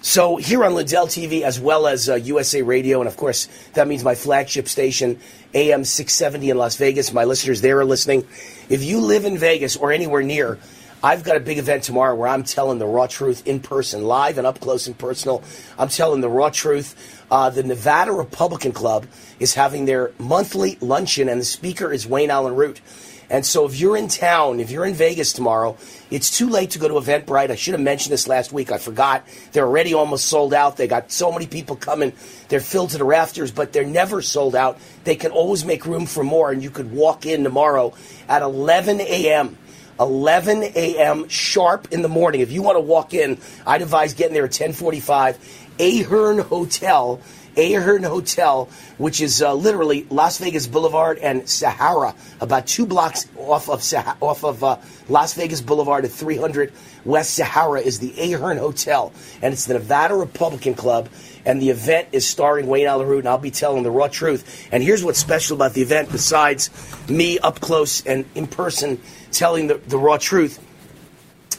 So here on Lindell TV, as well as uh, USA Radio, and of course that means my flagship station, AM 670 in Las Vegas. My listeners there are listening. If you live in Vegas or anywhere near, I've got a big event tomorrow where I'm telling the raw truth in person, live and up close and personal. I'm telling the raw truth. Uh, the Nevada Republican Club is having their monthly luncheon, and the speaker is Wayne Allyn Root. And so, if you're in town, if you're in Vegas tomorrow, it's too late to go to Eventbrite. I should have mentioned this last week. I forgot. They're already almost sold out. They got so many people coming. They're filled to the rafters, but they're never sold out. They can always make room for more, and you could walk in tomorrow at 11 a.m. 11 a.m. sharp in the morning. If you want to walk in, I'd advise getting there at 1045 Ahern Hotel. Ahern Hotel, which is uh, literally Las Vegas Boulevard and Sahara, about two blocks off of Sah- off of uh, Las Vegas Boulevard at 300 West Sahara, is the Ahern Hotel, and it's the Nevada Republican Club. And the event is starring Wayne Allyn Root, and I'll be telling the raw truth. And here's what's special about the event, besides me up close and in person telling the, the raw truth.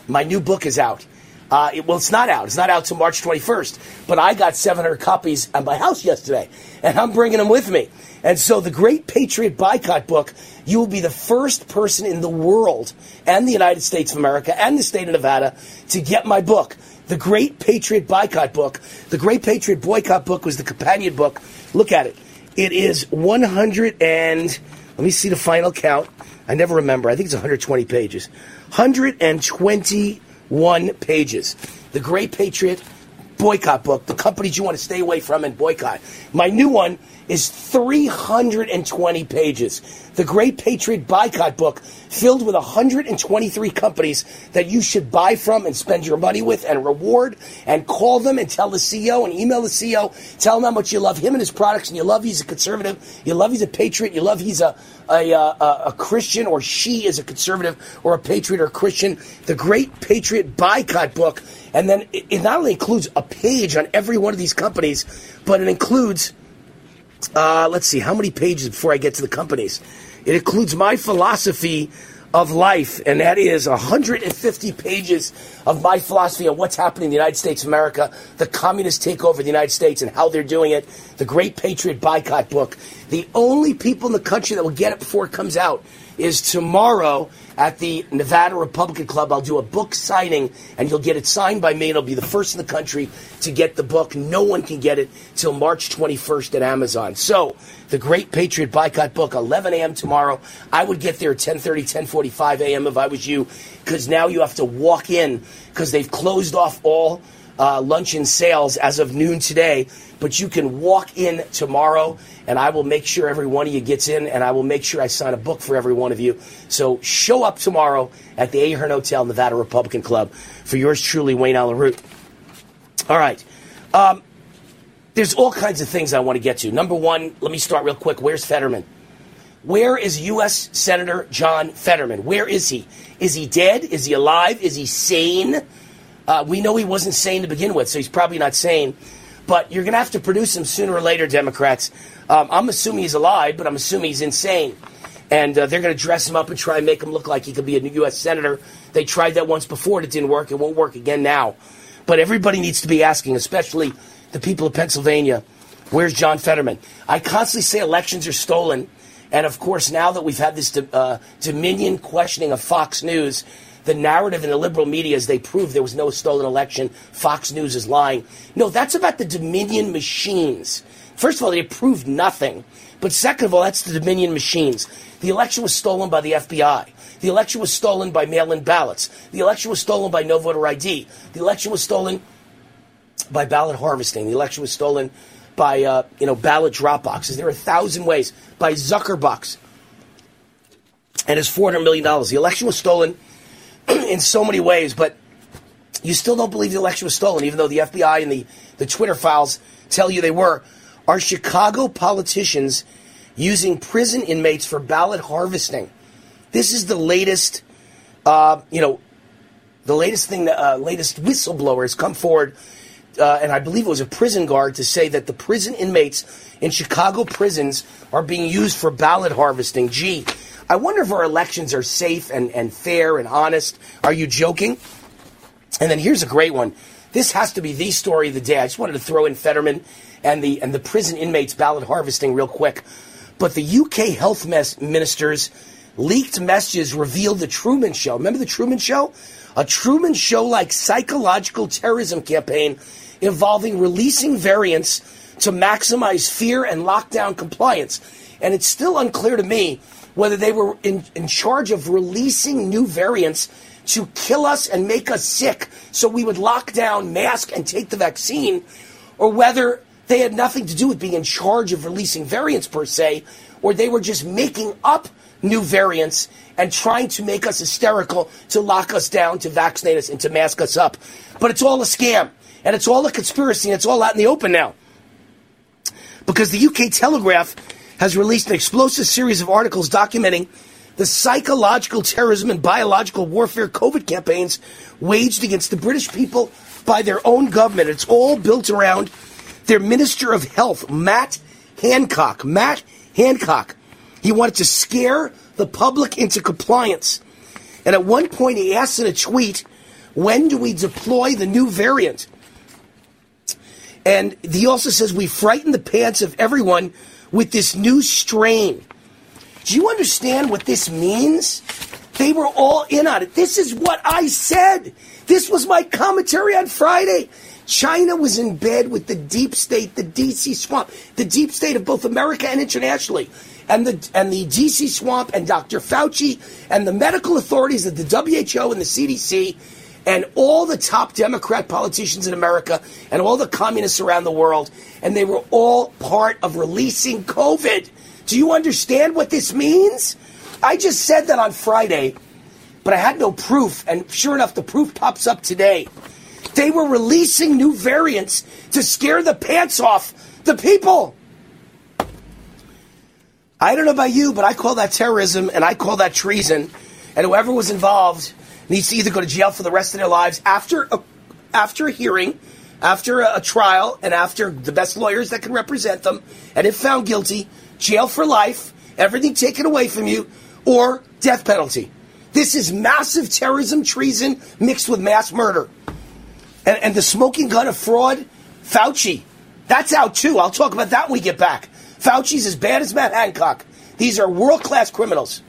My new book is out. Uh, it, well, it's not out. It's not out till March 21st. But I got 700 copies at my house yesterday, and I'm bringing them with me. And so, the Great Patriot Buycott book, you will be the first person in the world and the United States of America and the state of Nevada to get my book. The Great Patriot Buycott book. The Great Patriot Boycott book was the companion book. Look at it. It is 100 and, let me see the final count. I never remember. I think it's 120 pages. 121 pages. The Great Patriot Boycott book, the companies you want to stay away from and boycott. My new one is 320 pages. The Great Patriot Buycott book, filled with 123 companies that you should buy from and spend your money with and reward and call them and tell the CEO and email the CEO, tell him how much you love him and his products and you love he's a conservative, you love he's a patriot, you love he's a, a, uh, a, a Christian or she is a conservative or a patriot or a Christian. The Great Patriot Buycott book, and then it not only includes a page on every one of these companies, but it includes uh, let's see, how many pages before I get to the companies? It includes my philosophy of life, and that is 150 pages of my philosophy on what's happening in the United States of America, the communist takeover of the United States, and how they're doing it. The Great Patriot Buycott book. The only people in the country that will get it before it comes out is tomorrow at the Nevada Republican Club. I'll do a book signing, and you'll get it signed by me, and I'll be the first in the country to get the book. No one can get it till March 21st at Amazon. So, the Great Patriot Buycott book, 11 a.m. tomorrow. I would get there at 10:30, 10:45 a.m. if I was you, because now you have to walk in because they've closed off all uh, luncheon sales as of noon today. But you can walk in tomorrow, and I will make sure every one of you gets in, and I will make sure I sign a book for every one of you. So show up tomorrow at the Ahern Hotel, Nevada Republican Club, for yours truly, Wayne Allyn Root. All right. Um, there's all kinds of things I want to get to. Number one, let me start real quick. Where's Fetterman? Where is U.S. Senator John Fetterman? Where is he? Is he dead? Is he alive? Is he sane? Uh, we know he wasn't sane to begin with, so he's probably not sane. But you're going to have to produce him sooner or later, Democrats. Um, I'm assuming he's alive, but I'm assuming he's insane. And uh, they're going to dress him up and try and make him look like he could be a U.S. Senator. They tried that once before it didn't work. It won't work again now. But everybody needs to be asking, especially the people of Pennsylvania, where's John Fetterman? I constantly say elections are stolen. And of course, now that we've had this uh, Dominion questioning of Fox News, the narrative in the liberal media is they prove there was no stolen election. Fox News is lying. No, that's about the Dominion machines. First of all, they proved nothing. But second of all, that's the Dominion machines. The election was stolen by the FBI. The election was stolen by mail in ballots. The election was stolen by no voter ID. The election was stolen by ballot harvesting. The election was stolen by uh, you know ballot drop boxes. There are a thousand ways by Zuckerbucks and his four hundred million dollars. The election was stolen <clears throat> in so many ways, but you still don't believe the election was stolen, even though the FBI and the, the Twitter files tell you they were. Are Chicago politicians using prison inmates for ballot harvesting? This is the latest, uh, you know, the latest thing, the uh, latest whistleblower has come forward, uh, and I believe it was a prison guard, to say that the prison inmates in Chicago prisons are being used for ballot harvesting. Gee, I wonder if our elections are safe and, and fair and honest. Are you joking? And then here's a great one. This has to be the story of the day. I just wanted to throw in Fetterman and the and the prison inmates ballot harvesting real quick. But the UK health ministers leaked messages revealed the Truman Show. Remember the Truman Show? A Truman Show like psychological terrorism campaign involving releasing variants to maximize fear and lockdown compliance. And it's still unclear to me whether they were in, in charge of releasing new variants to kill us and make us sick so we would lock down, mask, and take the vaccine, or whether they had nothing to do with being in charge of releasing variants per se, or they were just making up new variants and trying to make us hysterical to lock us down, to vaccinate us, and to mask us up. But it's all a scam. And it's all a conspiracy and it's all out in the open now. Because the UK Telegraph has released an explosive series of articles documenting the psychological terrorism and biological warfare COVID campaigns waged against the British people by their own government. It's all built around their Minister of Health, Matt Hancock. Matt Hancock. He wanted to scare the public into compliance. And at one point, he asked in a tweet, When do we deploy the new variant? And he also says, We frighten the pants of everyone with this new strain. Do you understand what this means? They were all in on it. This is what I said. This was my commentary on Friday. China was in bed with the deep state, the DC swamp, the deep state of both America and internationally. And the, and the DC swamp and Dr. Fauci and the medical authorities of the WHO and the CDC and all the top Democrat politicians in America and all the communists around the world. And they were all part of releasing COVID. Do you understand what this means? I just said that on Friday, but I had no proof. And sure enough, the proof pops up today. They were releasing new variants to scare the pants off the people. I don't know about you, but I call that terrorism and I call that treason. And whoever was involved needs to either go to jail for the rest of their lives after a, after a hearing, after a, a trial, and after the best lawyers that can represent them. And if found guilty, jail for life, everything taken away from you, or death penalty. This is massive terrorism, treason mixed with mass murder. And, and the smoking gun of fraud, Fauci, that's out too. I'll talk about that when we get back. Fauci's as bad as Matt Hancock. These are world class criminals.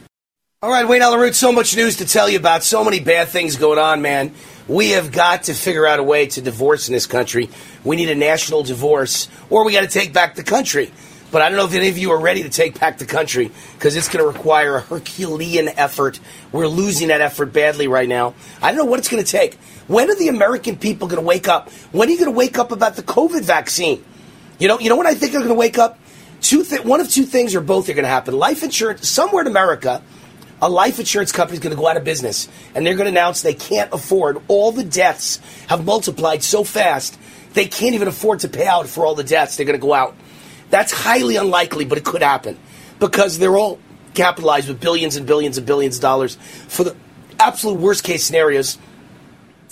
All right, Wayne Allyn Root, so much news to tell you about, so many bad things going on, man. We have got to figure out a way to divorce in this country. We need a national divorce, or we got to take back the country. But I don't know if any of you are ready to take back the country because it's going to require a Herculean effort. We're losing that effort badly right now. I don't know what it's going to take. When are the American people going to wake up? When are you going to wake up about the COVID vaccine? You know, you know when I think they're going to wake up? Two th- one of two things or both are going to happen. Life insurance, somewhere in America, a life insurance company is going to go out of business and they're going to announce they can't afford all the deaths have multiplied so fast they can't even afford to pay out for all the deaths they're going to go out. That's highly unlikely but it could happen because they're all capitalized with billions and billions and billions of dollars for the absolute worst case scenarios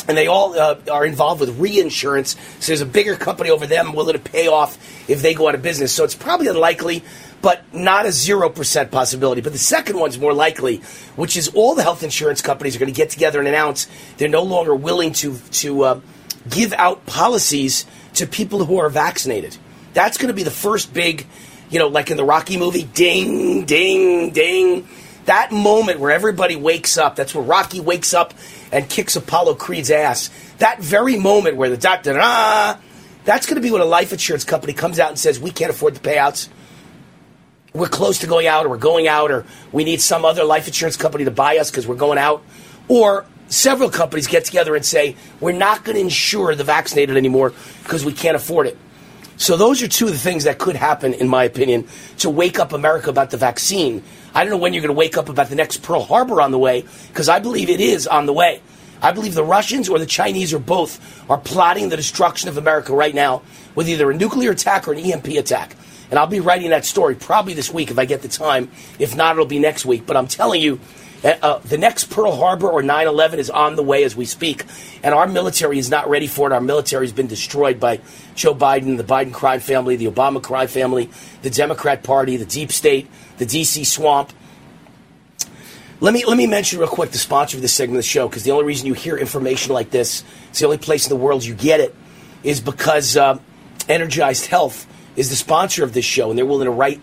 and they all uh, are involved with reinsurance. So there's a bigger company over them willing to pay off if they go out of business. So it's probably unlikely but not a 0% possibility. But the second one's more likely, which is all the health insurance companies are going to get together and announce they're no longer willing to, to uh, give out policies to people who are vaccinated. That's going to be the first big, you know, like in the Rocky movie, ding, ding, ding. That moment where everybody wakes up, that's where Rocky wakes up and kicks Apollo Creed's ass. That very moment where the doctor, ah, that's going to be when a life insurance company comes out and says, we can't afford the payouts we're close to going out or we're going out or we need some other life insurance company to buy us because we're going out. Or several companies get together and say, we're not going to insure the vaccinated anymore because we can't afford it. So those are two of the things that could happen, in my opinion, to wake up America about the vaccine. I don't know when you're going to wake up about the next Pearl Harbor on the way, because I believe it is on the way. I believe the Russians or the Chinese or both are plotting the destruction of America right now with either a nuclear attack or an EMP attack. And I'll be writing that story probably this week if I get the time. If not, it'll be next week. But I'm telling you, uh, uh the next Pearl Harbor or 9 11 is on the way as we speak. And our military is not ready for it. Our military has been destroyed by Joe Biden, the Biden crime family, the Obama crime family, the Democrat Party, the deep state, the D.C. swamp. Let me, let me mention real quick the sponsor of this segment of the show because the only reason you hear information like this, it's the only place in the world you get it, is because uh, Energized Health is the sponsor of this show, and they're willing to write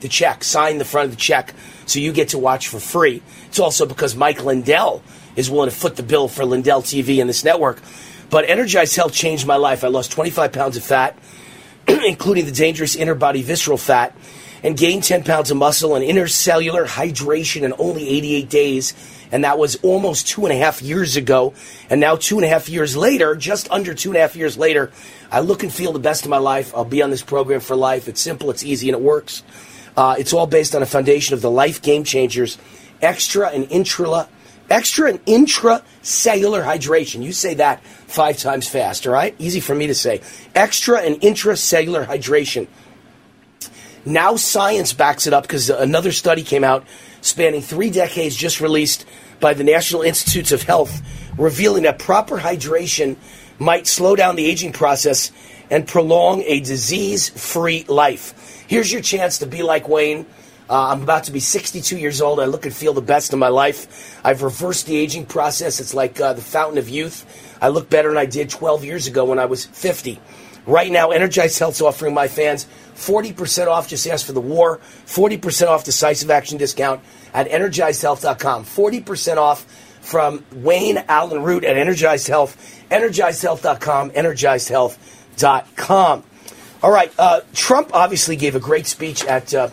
the check, sign the front of the check, so you get to watch for free. It's also because Mike Lindell is willing to foot the bill for Lindell TV and this network. But Energized Health changed my life. I lost 25 pounds of fat, <clears throat> including the dangerous inner body visceral fat, and gained 10 pounds of muscle and intercellular hydration in only 88 days. And that was almost two and a half years ago. And now, two and a half years later, just under two and a half years later, I look and feel the best of my life. I'll be on this program for life. It's simple, it's easy, and it works. Uh, it's all based on a foundation of the life game changers, extra and intra extra and intracellular hydration. You say that five times fast, all right? Easy for me to say. Extra and intracellular hydration. Now science backs it up because another study came out spanning three decades, just released by the National Institutes of Health, revealing that proper hydration might slow down the aging process and prolong a disease free life. Here's your chance to be like Wayne. Uh, I'm about to be 62 years old. I look and feel the best in my life. I've reversed the aging process. It's like uh, the fountain of youth. I look better than I did 12 years ago when I was 50. Right now, Energize Health's offering my fans 40% off. Just ask for the war. 40% off decisive action discount at energizedhealth.com. 40% off from Wayne Allyn Root at Energized Health. Energizedhealth.com. Energizedhealth.com. All right. Uh, Trump obviously gave a great speech at, uh,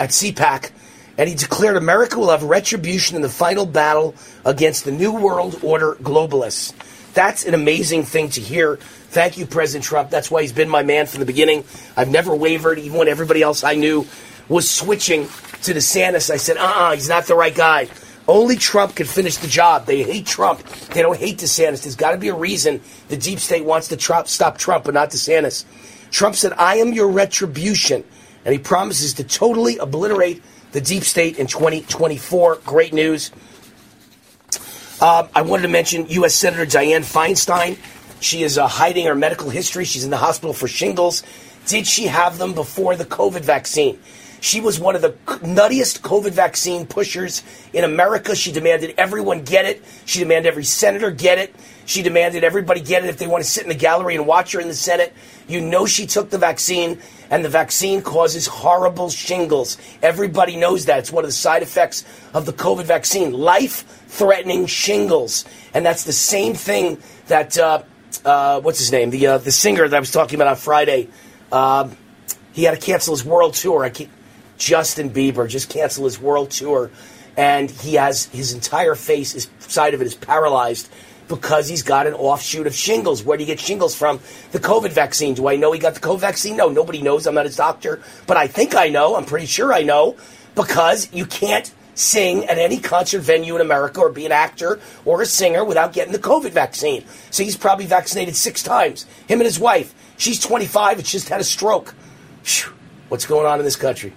at CPAC, and he declared America will have retribution in the final battle against the New World Order globalists. That's an amazing thing to hear. Thank you, President Trump. That's why he's been my man from the beginning. I've never wavered, even when everybody else I knew was switching to DeSantis. I said, uh uh-uh, uh he's not the right guy. Only Trump can finish the job. They hate Trump. They don't hate DeSantis. There's got to be a reason the deep state wants to stop Trump, but not DeSantis. Trump said, I am your retribution. And he promises to totally obliterate the deep state in 2024. Great news. Uh, I wanted to mention U.S. Senator Dianne Feinstein. She is uh, hiding her medical history. She's in the hospital for shingles. Did she have them before the COVID vaccine? She was one of the nuttiest COVID vaccine pushers in America. She demanded everyone get it. She demanded every senator get it. She demanded everybody get it if they want to sit in the gallery and watch her in the Senate. You know she took the vaccine, and the vaccine causes horrible shingles. Everybody knows that. It's one of the side effects of the COVID vaccine life threatening shingles. And that's the same thing that uh, uh, what's his name? The uh, the singer that I was talking about on Friday. Uh, he had to cancel his world tour. Justin Bieber just canceled his world tour, and he has his entire face, his side of it is paralyzed because he's got an offshoot of shingles. Where do you get shingles from? The COVID vaccine. Do I know he got the COVID vaccine? No, nobody knows. I'm not his doctor, but I think I know. I'm pretty sure I know because you can't sing at any concert venue in America or be an actor or a singer without getting the COVID vaccine. So he's probably vaccinated six times. Him and his wife. She's 25 and just had a stroke. Whew. What's going on in this country?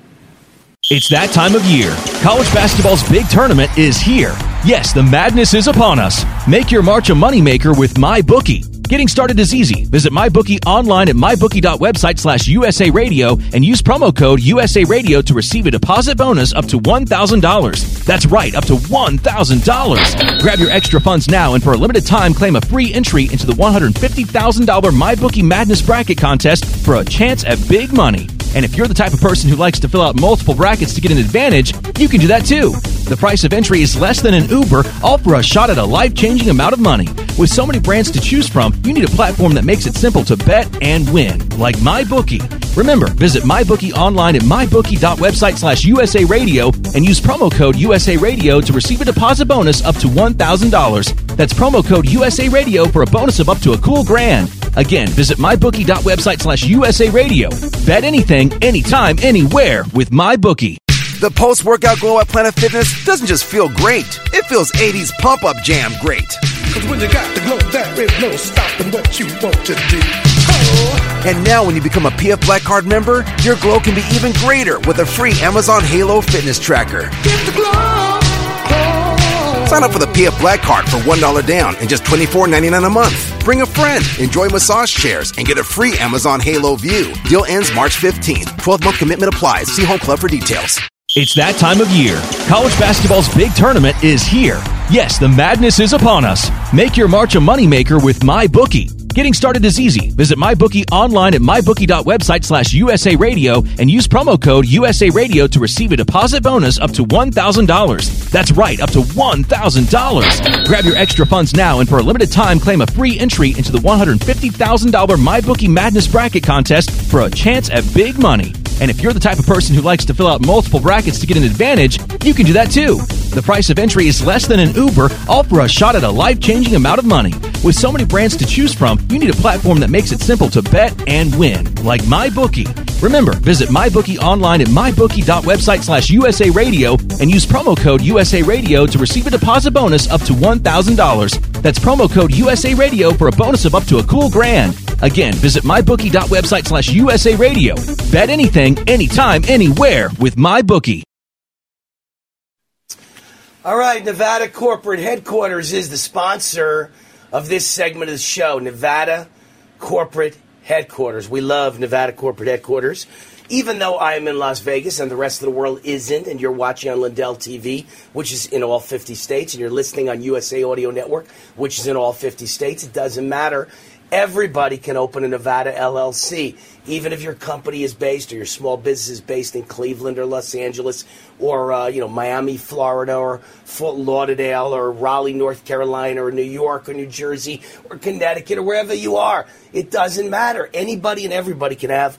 It's that time of year. College basketball's big tournament is here. Yes, the madness is upon us. Make your March a moneymaker with MyBookie. Getting started is easy. Visit MyBookie online at mybookie.website slash USA Radio and use promo code USA Radio to receive a deposit bonus up to $1,000. That's right, up to $1,000. Grab your extra funds now and for a limited time claim a free entry into the $150,000 MyBookie Madness Bracket Contest for a chance at big money. And if you're the type of person who likes to fill out multiple brackets to get an advantage, you can do that too. The price of entry is less than an Uber, all for a shot at a life changing amount of money. With so many brands to choose from, you need a platform that makes it simple to bet and win, like MyBookie. Remember, visit MyBookie online at mybookie.website slash USA Radio and use promo code USA Radio to receive a deposit bonus up to $1,000. That's promo code USA Radio for a bonus of up to a cool grand. Again, visit mybookie.website slash USA Radio. Bet anything, anytime, anywhere with MyBookie. The post workout glow at Planet Fitness doesn't just feel great, it feels 80s pump up jam great. Cause when you got the glow, there is no stopping what you want to do. Oh. And now, when you become a PF Black Card member, your glow can be even greater with a free Amazon Halo fitness tracker. Sign up for the PF Black Card for $1 down and just $24.99 a month. Bring a friend, enjoy massage chairs, and get a free Amazon Halo View. Deal ends March 15th. 12 month commitment applies. See Home Club for details. It's that time of year. College basketball's big tournament is here. Yes, the madness is upon us. Make your March a moneymaker with MyBookie. Getting started is easy. Visit MyBookie online at mybookie.website slash USA Radio and use promo code USA Radio to receive a deposit bonus up to $1,000. That's right, up to $1,000. Grab your extra funds now and for a limited time claim a free entry into the $150,000 MyBookie Madness Bracket Contest for a chance at big money. And if you're the type of person who likes to fill out multiple brackets to get an advantage, you can do that too. The price of entry is less than an Uber, all for a shot at a life changing amount of money. With so many brands to choose from, you need a platform that makes it simple to bet and win, like MyBookie. Remember, visit MyBookie online at mybookie.website slash USA Radio and use promo code USA Radio to receive a deposit bonus up to $1,000. That's promo code USA Radio for a bonus of up to a cool grand. Again, visit mybookie.website slash USA Radio. Bet anything, anytime, anywhere with MyBookie. All right, Nevada Corporate Headquarters is the sponsor of this segment of the show. Nevada Corporate Headquarters. We love Nevada Corporate Headquarters. Even though I am in Las Vegas and the rest of the world isn't, and you're watching on Lindell TV, which is in all 50 states, and you're listening on USA Radio Network, which is in all 50 states, it doesn't matter. Everybody can open a Nevada LLC, even if your company is based or your small business is based in Cleveland or Los Angeles or uh, you know Miami, Florida, or Fort Lauderdale or Raleigh, North Carolina, or New York or New Jersey or Connecticut or wherever you are. It doesn't matter. Anybody and everybody can have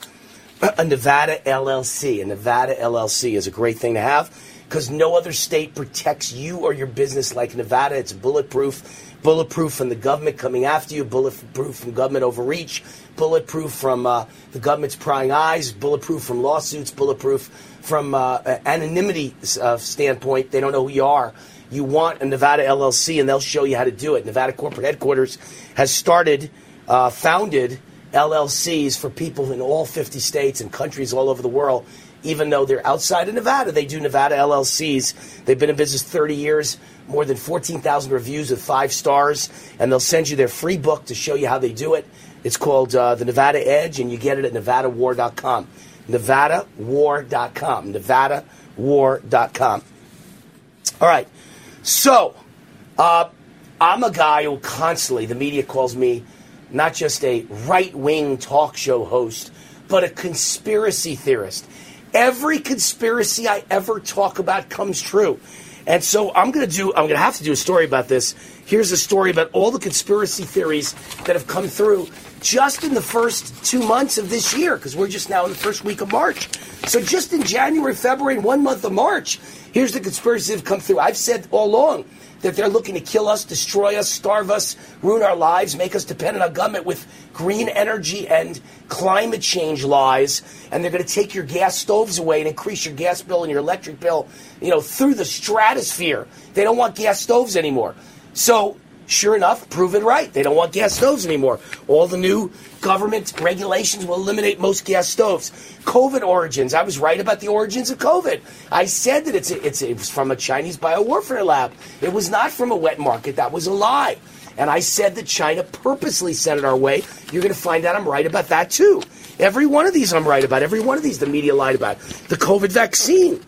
a Nevada LLC. A Nevada LLC is a great thing to have because no other state protects you or your business like Nevada. It's bulletproof bulletproof from the government coming after you, bulletproof from government overreach, bulletproof from uh, the government's prying eyes, bulletproof from lawsuits, bulletproof from uh, anonymity uh, standpoint. They don't know who you are. You want a Nevada LLC, and they'll show you how to do it. Nevada corporate headquarters has started, uh, founded LLCs for people in all 50 states and countries all over the world even though they're outside of Nevada, they do Nevada LLCs. They've been in business 30 years, more than 14,000 reviews with five stars, and they'll send you their free book to show you how they do it. It's called uh, The Nevada Edge, and you get it at nevadawar.com. Nevadawar.com. Nevadawar.com. All right. So, uh, I'm a guy who constantly, the media calls me not just a right wing talk show host, but a conspiracy theorist. Every conspiracy I ever talk about comes true. And so I'm going to do, I'm going to have to do a story about this. Here's a story about all the conspiracy theories that have come through just in the first two months of this year, because we're just now in the first week of March. So just in January, February, and one month of March, here's the conspiracies that have come through. I've said all along that they're looking to kill us, destroy us, starve us, ruin our lives, make us dependent on government with green energy and climate change lies. And they're going to take your gas stoves away and increase your gas bill and your electric bill, you know, through the stratosphere. They don't want gas stoves anymore. So Sure enough, proven right. They don't want gas stoves anymore. All the new government regulations will eliminate most gas stoves. COVID origins. I was right about the origins of COVID. I said that it's, it's, it was from a Chinese biowarfare lab. It was not from a wet market. That was a lie. And I said that China purposely sent it our way. You're going to find out I'm right about that too. Every one of these I'm right about. Every one of these the media lied about. The COVID vaccine.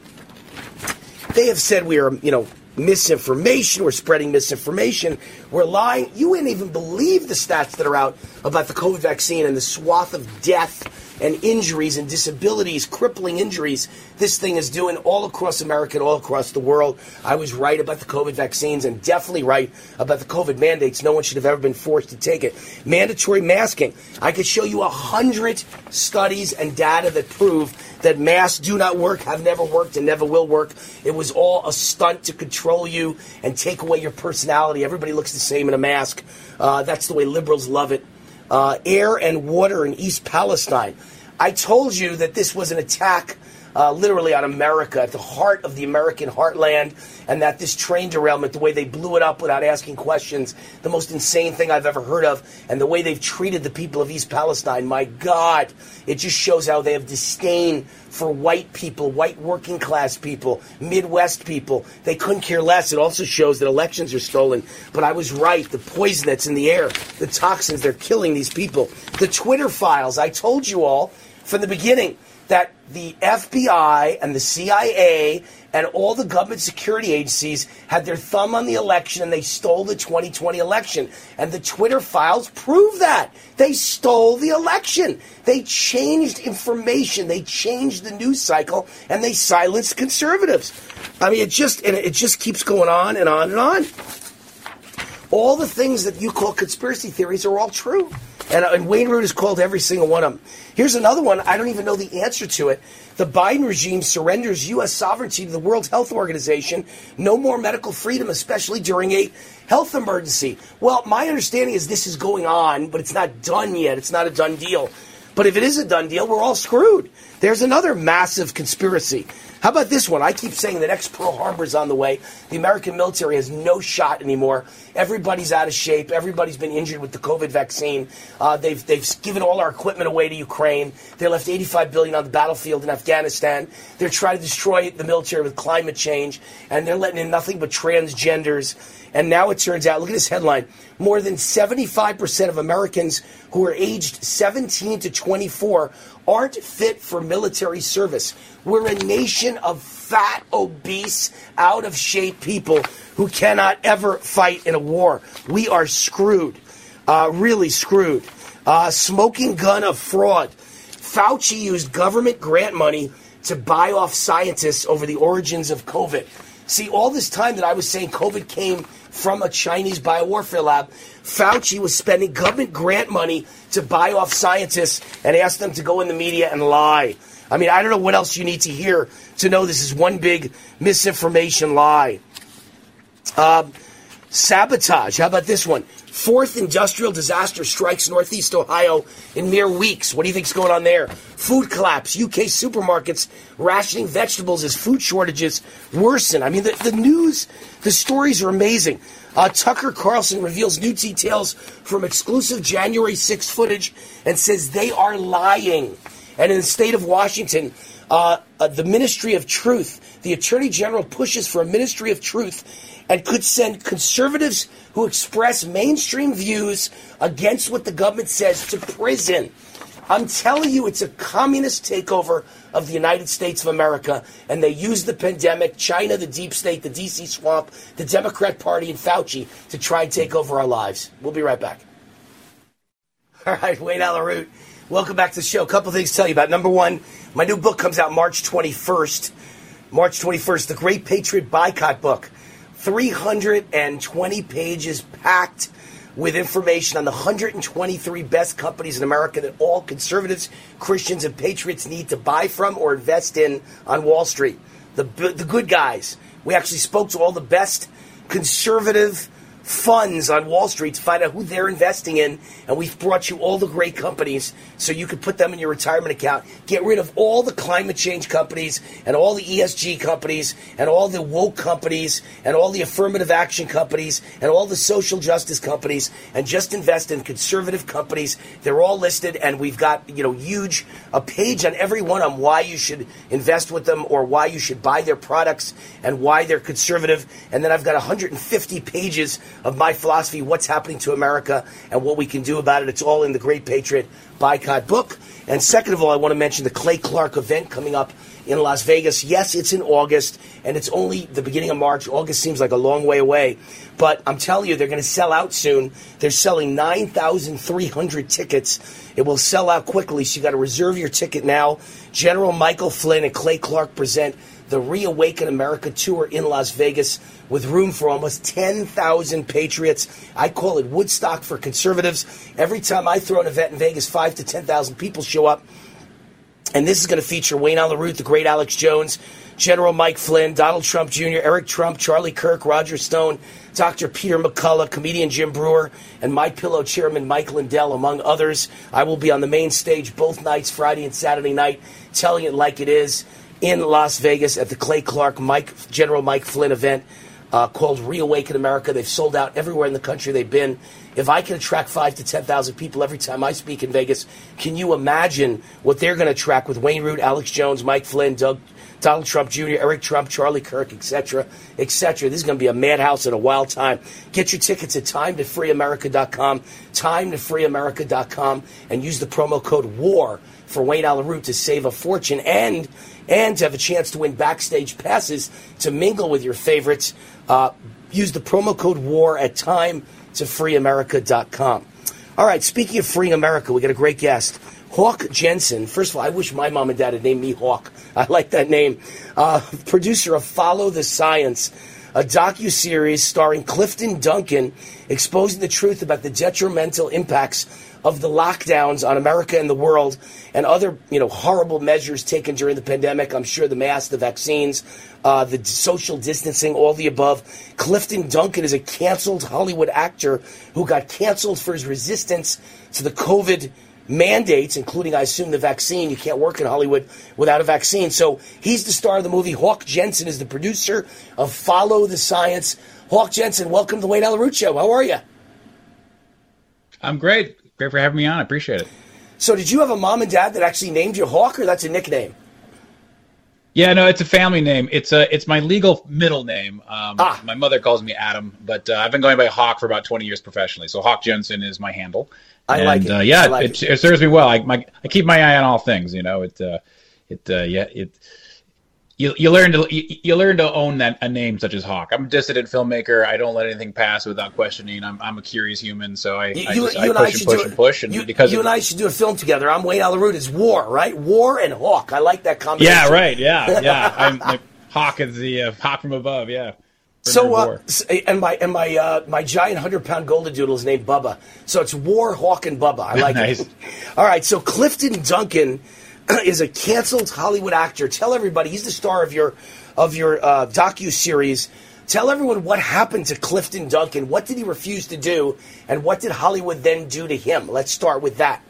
They have said we are, you know, misinformation. We're spreading misinformation. We're lying. You wouldn't even believe the stats that are out about the COVID vaccine and the swath of death and injuries and disabilities, crippling injuries this thing is doing all across America and all across the world. I was right about the COVID vaccines and definitely right about the COVID mandates. No one should have ever been forced to take it. Mandatory masking. I could show you a hundred studies and data that prove that masks do not work, have never worked, and never will work. It was all a stunt to control you and take away your personality. Everybody looks the same in a mask. Uh, that's the way liberals love it. Uh, air and water in East Palestine. I told you that this was an attack uh, literally on America, at the heart of the American heartland, and that this train derailment, the way they blew it up without asking questions, the most insane thing I've ever heard of, and the way they've treated the people of East Palestine, my God, it just shows how they have disdain for white people, white working class people, Midwest people. They couldn't care less. It also shows that elections are stolen. But I was right. The poison that's in the air, the toxins, they're killing these people. The Twitter files, I told you all from the beginning that the FBI and the CIA and all the government security agencies had their thumb on the election and they stole the 2020 election. And the Twitter files prove that. They stole the election. They changed information. They changed the news cycle and they silenced conservatives. I mean, it just, and it just keeps going on and on and on. All the things that you call conspiracy theories are all true. And, uh, and Wayne Root has called every single one of them. Here's another one. I don't even know the answer to it. The Biden regime surrenders U.S. sovereignty to the World Health Organization. No more medical freedom, especially during a health emergency. Well, my understanding is this is going on, but it's not done yet. It's not a done deal. But if it is a done deal, we're all screwed. There's another massive conspiracy. How about this one? I keep saying that ex Pearl Harbor's on the way. The American military has no shot anymore. Everybody's out of shape. Everybody's been injured with the COVID vaccine. Uh, they've they've given all our equipment away to Ukraine. They left 85 billion on the battlefield in Afghanistan. They're trying to destroy the military with climate change, and they're letting in nothing but transgenders. And now it turns out, look at this headline: more than 75% of Americans who are aged 17 to 24 aren't fit for military service. We're a nation of fat, obese, out of shape people who cannot ever fight in a war. We are screwed, uh, really screwed. Uh, smoking gun of fraud. Fauci used government grant money to buy off scientists over the origins of COVID. See, all this time that I was saying COVID came from a Chinese biowarfare lab, Fauci was spending government grant money to buy off scientists and ask them to go in the media and lie. I mean, I don't know what else you need to hear to know this is one big misinformation lie. Um, sabotage. How about this one? Fourth industrial disaster strikes Northeast Ohio in mere weeks. What do you think's going on there? Food collapse. UK supermarkets rationing vegetables as food shortages worsen. I mean, the, the news, the stories are amazing. Uh, Tucker Carlson reveals new details from exclusive January 6 footage and says they are lying. And in the state of Washington, uh, uh, the Ministry of Truth, the Attorney General pushes for a Ministry of Truth and could send conservatives who express mainstream views against what the government says to prison. I'm telling you, it's a communist takeover of the United States of America, and they use the pandemic, China, the deep state, the DC swamp, the Democrat Party, and Fauci to try and take over our lives. We'll be right back. <laughs> All right, Wayne Allyn Root. Welcome back to the show. A couple things to tell you about. Number one, my new book comes out March 21st. March 21st, The Great Patriot Buycott Book. 320 pages packed with information on the 123 best companies in America that all conservatives, Christians, and patriots need to buy from or invest in on Wall Street. The, the good guys. We actually spoke to all the best conservative funds on Wall Street to find out who they're investing in, and we've brought you all the great companies so you can put them in your retirement account. Get rid of all the climate change companies and all the ESG companies and all the woke companies and all the affirmative action companies and all the social justice companies and just invest in conservative companies. They're all listed, and we've got you know huge a page on every one on why you should invest with them or why you should buy their products and why they're conservative. And then I've got 150 pages of my philosophy, what's happening to America, and what we can do about it. It's all in the Great Patriot Buycott book. And second of all, I want to mention the Clay Clark event coming up in Las Vegas. Yes, it's in August, and it's only the beginning of March. August seems like a long way away, but I'm telling you, they're going to sell out soon. They're selling 9,300 tickets. It will sell out quickly, so you got to reserve your ticket now. General Michael Flynn and Clay Clark present the Reawaken America tour in Las Vegas with room for almost 10,000 patriots. I call it Woodstock for conservatives. Every time I throw an event in Vegas, 5 to 10,000 people show up. And this is going to feature Wayne Allyn Root, the great Alex Jones, General Mike Flynn, Donald Trump Jr., Eric Trump, Charlie Kirk, Roger Stone, Dr. Peter McCullough, comedian Jim Breuer, and My Pillow chairman Mike Lindell, among others. I will be on the main stage both nights, Friday and Saturday night, telling it like it is in Las Vegas at the Clay Clark Mike General Mike Flynn event uh, called Reawaken America. They've sold out everywhere in the country they've been. If I can attract five to ten thousand people every time I speak in Vegas, can you imagine what they're going to attract with Wayne Root, Alex Jones, Mike Flynn, Doug, Donald Trump Jr., Eric Trump, Charlie Kirk, etc., etc. This is going to be a madhouse and a wild time. Get your tickets at timetofreeamerica.com, timetofreeamerica.com, and use the promo code WAR for Wayne Allyn Root to save a fortune and and to have a chance to win backstage passes to mingle with your favorites. Uh, use the promo code WAR at time to freeamerica.com. All right, speaking of freeing America, we got a great guest. Hawk Jensen. First of all, I wish my mom and dad had named me Hawk. <laughs> I like that name. Uh, producer of Follow the Science, a docu-series starring Clifton Duncan, exposing the truth about the detrimental impacts of the lockdowns on America and the world and other, you know, horrible measures taken during the pandemic. I'm sure the masks, the vaccines, uh, the social distancing, all the above. Clifton Duncan is a canceled Hollywood actor who got canceled for his resistance to the COVID mandates, including, I assume, the vaccine. You can't work in Hollywood without a vaccine. So he's the star of the movie. Hawk Jensen is the producer of Follow the Science. Hawk Jensen, welcome to the Wayne Show. How are you? I'm great. Great for having me on. I appreciate it. So, did you have a mom and dad that actually named you Hawk, or that's a nickname? Yeah, no, it's a family name. It's a it's my legal middle name. Um, Ah. My mother calls me Adam, but uh, I've been going by Hawk for about 20 years professionally. So Hawk Jensen is my handle. I and, like it. Uh, yeah, like it, it serves me well. I my I keep my eye on all things. You know, it uh, it uh, yeah it. You, you learn to you, you learn to own that a name such as Hawk. I'm a dissident filmmaker. I don't let anything pass without questioning. I'm, I'm a curious human, so I, You, I, you, just, you I and push I and should push do and push, and you, because you and I should do a film together. I'm Wayne Allyn Root. It's War, right? War and Hawk. I like that combination. yeah, right, yeah, <laughs> yeah. I'm like, Hawk is the uh, Hawk from above, yeah. So, uh, and my and my uh, my giant hundred pound golden doodle is named Bubba. So it's War, Hawk, and Bubba. I <laughs> like Nice. it. All right. So Clifton Duncan <clears throat> is a canceled Hollywood actor. Tell everybody he's the star of your of your uh, docu series. Tell everyone what happened to Clifton Duncan. What did he refuse to do, and what did Hollywood then do to him? Let's start with that.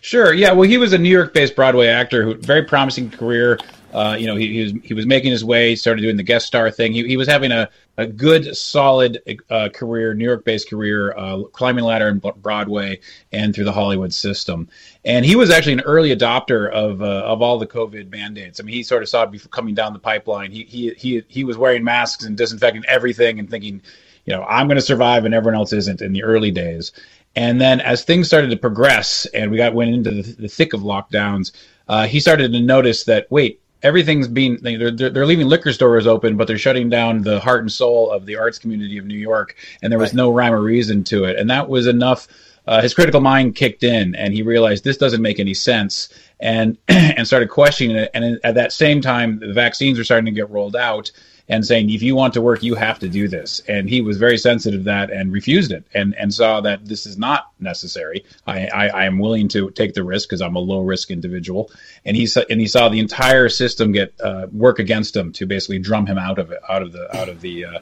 Sure. Yeah. Well, he was a New York-based Broadway actor who very promising career. Uh, you know, he, he was he was making his way. Started doing the guest star thing. He, he was having a, a good, solid uh, career, New York-based career, uh, climbing ladder in Broadway and through the Hollywood system. And he was actually an early adopter of uh, of all the COVID mandates. I mean, he sort of saw it coming down the pipeline. He he he he was wearing masks and disinfecting everything and thinking, you know, I'm going to survive and everyone else isn't in the early days. And then as things started to progress and we got went into the, the thick of lockdowns, uh, he started to notice that wait, everything's being they're, they're leaving liquor stores open, but they're shutting down the heart and soul of the arts community of New York, and there was Right. no rhyme or reason to it, and that was enough. Uh, his critical mind kicked in, and he realized this doesn't make any sense, and <clears throat> and started questioning it. And at that same time, the vaccines were starting to get rolled out, and saying, if you want to work, you have to do this. And he was very sensitive to that and refused it and, and saw that this is not necessary. I, I, I am willing to take the risk because I'm a low risk individual. And he saw, and he saw the entire system get uh, work against him to basically drum him out of it, out of the, out of the, uh,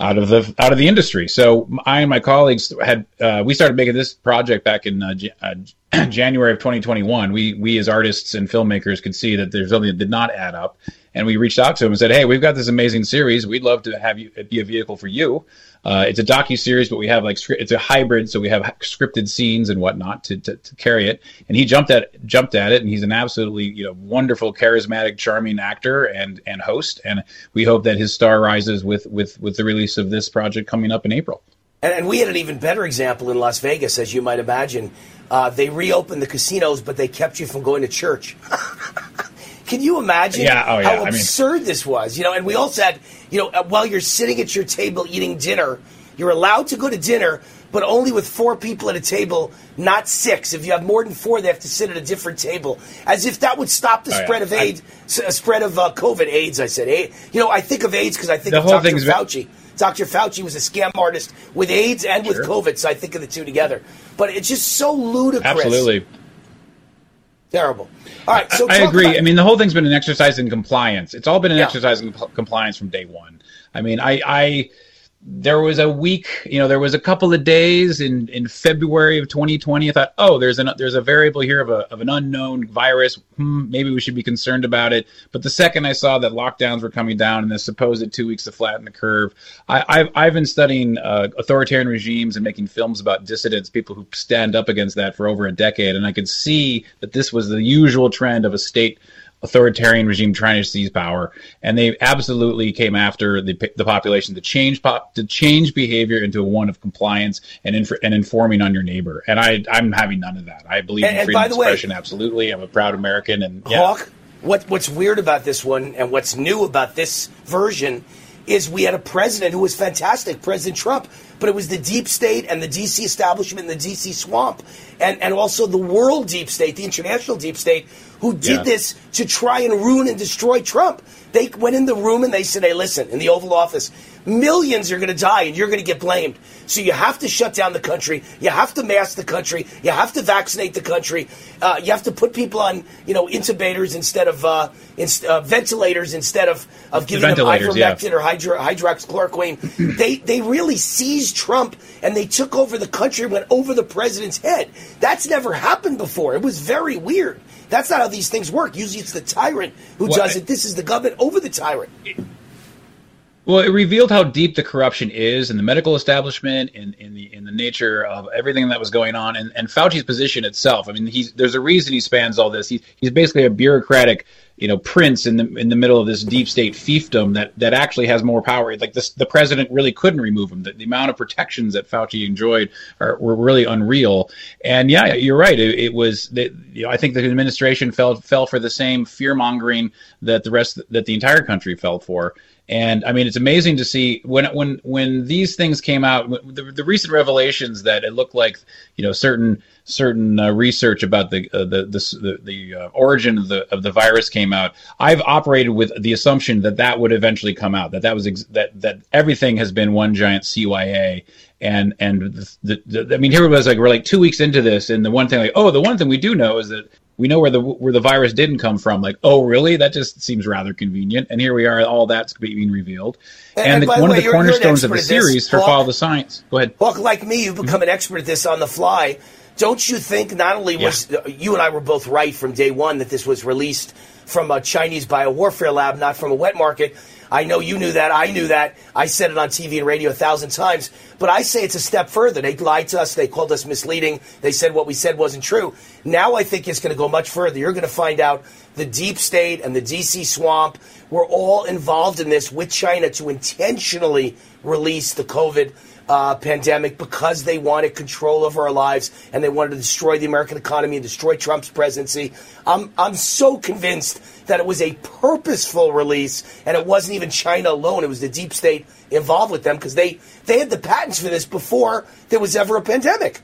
out of the out of the industry. So I and my colleagues had uh, we started making this project back in uh, uh, <clears throat> January of 2021. We we as artists and filmmakers could see that there's something that did not add up, and we reached out to him and said, "Hey, we've got this amazing series. We'd love to have you be a vehicle for you. Uh, it's a docu series, but we have like it's a hybrid, so we have scripted scenes and whatnot to, to, to carry it." And he jumped at jumped at it, and he's an absolutely you know wonderful, charismatic, charming actor and and host. And we hope that his star rises with with with the release of this project coming up in April. And, and we had an even better example in Las Vegas, as you might imagine. Uh, they reopened the casinos, but they kept you from going to church. <laughs> Can you imagine Yeah, oh, yeah, how I mean- absurd this was? You know, and we all said, you know, while you're sitting at your table eating dinner, you're allowed to go to dinner, but only with four people at a table, not six. If you have more than four, they have to sit at a different table, as if that would stop the Oh, yeah. spread of AIDS, s- uh, spread of uh, COVID. AIDS, I said. You know, I think of AIDS because I think The of whole Dr. Fauci. Dr. Fauci was a scam artist with AIDS and with COVID, so I think of the two together. But it's just so ludicrous. Absolutely. Terrible. All right, so I agree. about- I mean, the whole thing's been an exercise in compliance. It's all been an Yeah. exercise in comp- compliance from day one. I mean, I, I, there was a week, you know, there was a couple of days in, in February of 2020. I thought, oh, there's an there's a variable here of a of an unknown virus. Hmm, maybe we should be concerned about it. But the second I saw that lockdowns were coming down and the supposed two weeks to flatten the curve, I, I've I've been studying uh, authoritarian regimes and making films about dissidents, people who stand up against that for over a decade, and I could see that this was the usual trend of a state authoritarian regime trying to seize power, and they absolutely came after the the population to change pop to change behavior into one of compliance and inf- and informing on your neighbor. And I I'm having none of that. I believe And- in freedom of the way- expression. absolutely, I'm a proud American, and yeah. Hawk, what, what's weird about this one and what's new about this version is we had a president who was fantastic, President Trump, but it was the deep state and the DC establishment and the DC swamp, and, and also the world deep state, the international deep state, who did Yeah. this to try and ruin and destroy Trump. They went in the room and they said, hey, listen, in the Oval Office, millions are going to die and you're going to get blamed. So you have to shut down the country. You have to mask the country. You have to vaccinate the country. Uh, you have to put people on, you know, intubators instead of uh, inst- uh, ventilators instead of, of giving them ivermectin yeah. or hydro- hydroxychloroquine. they they really seized Trump and they took over the country, went over the president's head. That's never happened before. It was very weird. That's not how these things work. Usually it's the tyrant who well, does it. This is the government over the tyrant. Well, it revealed how deep the corruption is in the medical establishment, in, in the in the nature of everything that was going on, and, and Fauci's position itself. I mean, he's there's a reason he spans all this. He, he's basically a bureaucratic, you know, prince in the in the middle of this deep state fiefdom that that actually has more power. Like this, the president really couldn't remove him. The, the amount of protections that Fauci enjoyed are, were really unreal. And yeah, you're right. It, it was that you know, I think the administration fell fell for the same fear mongering that the rest that the entire country fell for. And I mean, it's amazing to see when when when these things came out, the, the recent revelations that it looked like you know certain certain uh, research about the uh, the the, the uh, origin of the of the virus came out. I've operated with the assumption that that would eventually come out. That that was ex- that that everything has been one giant CYA. And and the, the, the, I mean, here it was like we're like two weeks into this, and the one thing like, oh, the one thing we do know is that we know where the where the virus didn't come from. Like, oh, really? That just seems rather convenient. And here we are, all that's being revealed. And, and, the, one way, of the cornerstones of the series for Follow the Science. Go ahead. Well, like me, you've become an expert at this on the fly. Don't you think not only was yeah. you and I were both right from day one that this was released from a Chinese biowarfare lab, not from a wet market? I know you knew that. I knew that. I said it on TV and radio a thousand times. But I say it's a step further. They lied to us. They called us misleading. They said what we said wasn't true. Now I think it's going to go much further. You're going to find out the deep state and the DC swamp were all involved in this with China to intentionally release the COVID uh, pandemic because they wanted control over our lives and they wanted to destroy the American economy and destroy Trump's presidency. I'm, I'm so convinced that it was a purposeful release and it wasn't even China alone. It was the deep state involved with them because they, they had the patents for this before there was ever a pandemic.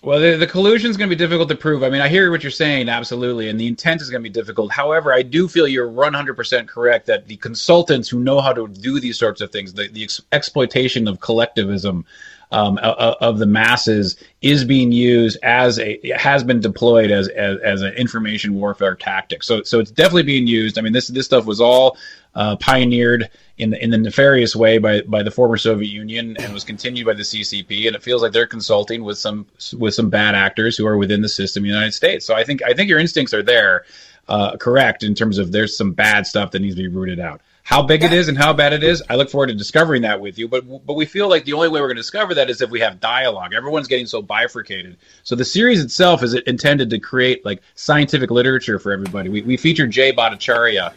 Well, the, the collusion is going to be difficult to prove. I mean, I hear what you're saying, absolutely, and the intent is going to be difficult. However, I do feel you're 100% correct that the consultants who know how to do these sorts of things, the, the ex- exploitation of collectivism um, of the masses, is being used as a has been deployed as, as as an information warfare tactic. So, so it's definitely being used. I mean, this this stuff was all uh, pioneered in the, in the nefarious way by, by the former Soviet Union and was continued by the CCP. And it feels like they're consulting with some with some bad actors who are within the system in the United States. So I think I think your instincts are there, uh, correct in terms of there's some bad stuff that needs to be rooted out. How big it is and how bad it is, I look forward to discovering that with you. But but we feel like the only way we're going to discover that is if we have dialogue. Everyone's getting so bifurcated. So the series itself is intended to create like scientific literature for everybody. We, we featured Jay Bhattacharya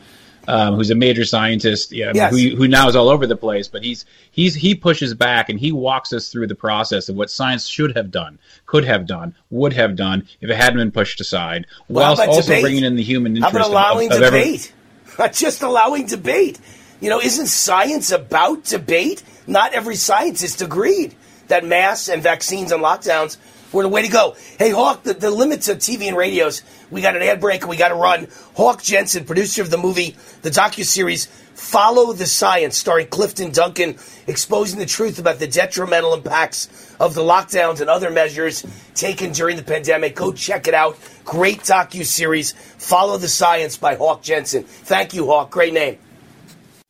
um, who's a major scientist, yeah, yes. who, who now is all over the place. But he's he's he pushes back and he walks us through the process of what science should have done, could have done, would have done if it hadn't been pushed aside, well, whilst also debate? bringing in the human interest. How about allowing of, of debate? Every... <laughs> Just allowing debate. You know, isn't science about debate? Not every scientist agreed that masks and vaccines and lockdowns we're the way to go. Hey, Hawk, the, the limits of TV and radios. We got an ad break and we got to run. Hawk Jensen, producer of the movie, the docu-series Follow the Science, starring Clifton Duncan, exposing the truth about the detrimental impacts of the lockdowns and other measures taken during the pandemic. Go check it out. Great docu-series, Follow the Science by Hawk Jensen. Thank you, Hawk. Great name.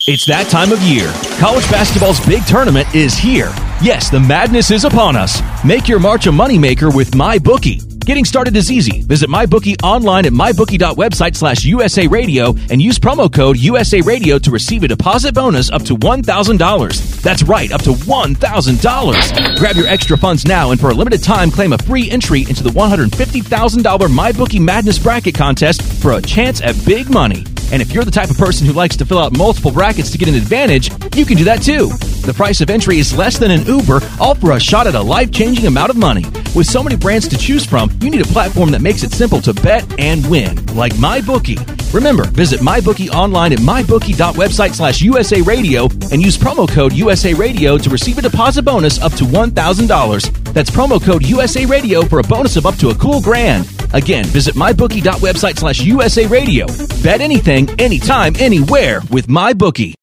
It's that time of year. College basketball's big tournament is here. Yes, the madness is upon us. Make your March a moneymaker with MyBookie. Getting started is easy. Visit MyBookie online at mybookie.website slash USA Radio and use promo code USA Radio to receive a deposit bonus up to $1,000. That's right, up to $1,000. Grab your extra funds now and for a limited time claim a free entry into the $150,000 MyBookie Madness Bracket Contest for a chance at big money. And if you're the type of person who likes to fill out multiple brackets to get an advantage, you can do that too. The price of entry is less than an Uber, all for a shot at a life changing amount of money. With so many brands to choose from, you need a platform that makes it simple to bet and win, like MyBookie. Remember, visit MyBookie online at mybookie.website slash USA Radio and use promo code USA Radio to receive a deposit bonus up to $1,000. That's promo code USA Radio for a bonus of up to a cool grand. Again, visit mybookie.website slash USA Radio. Bet anything, anytime, anywhere with MyBookie.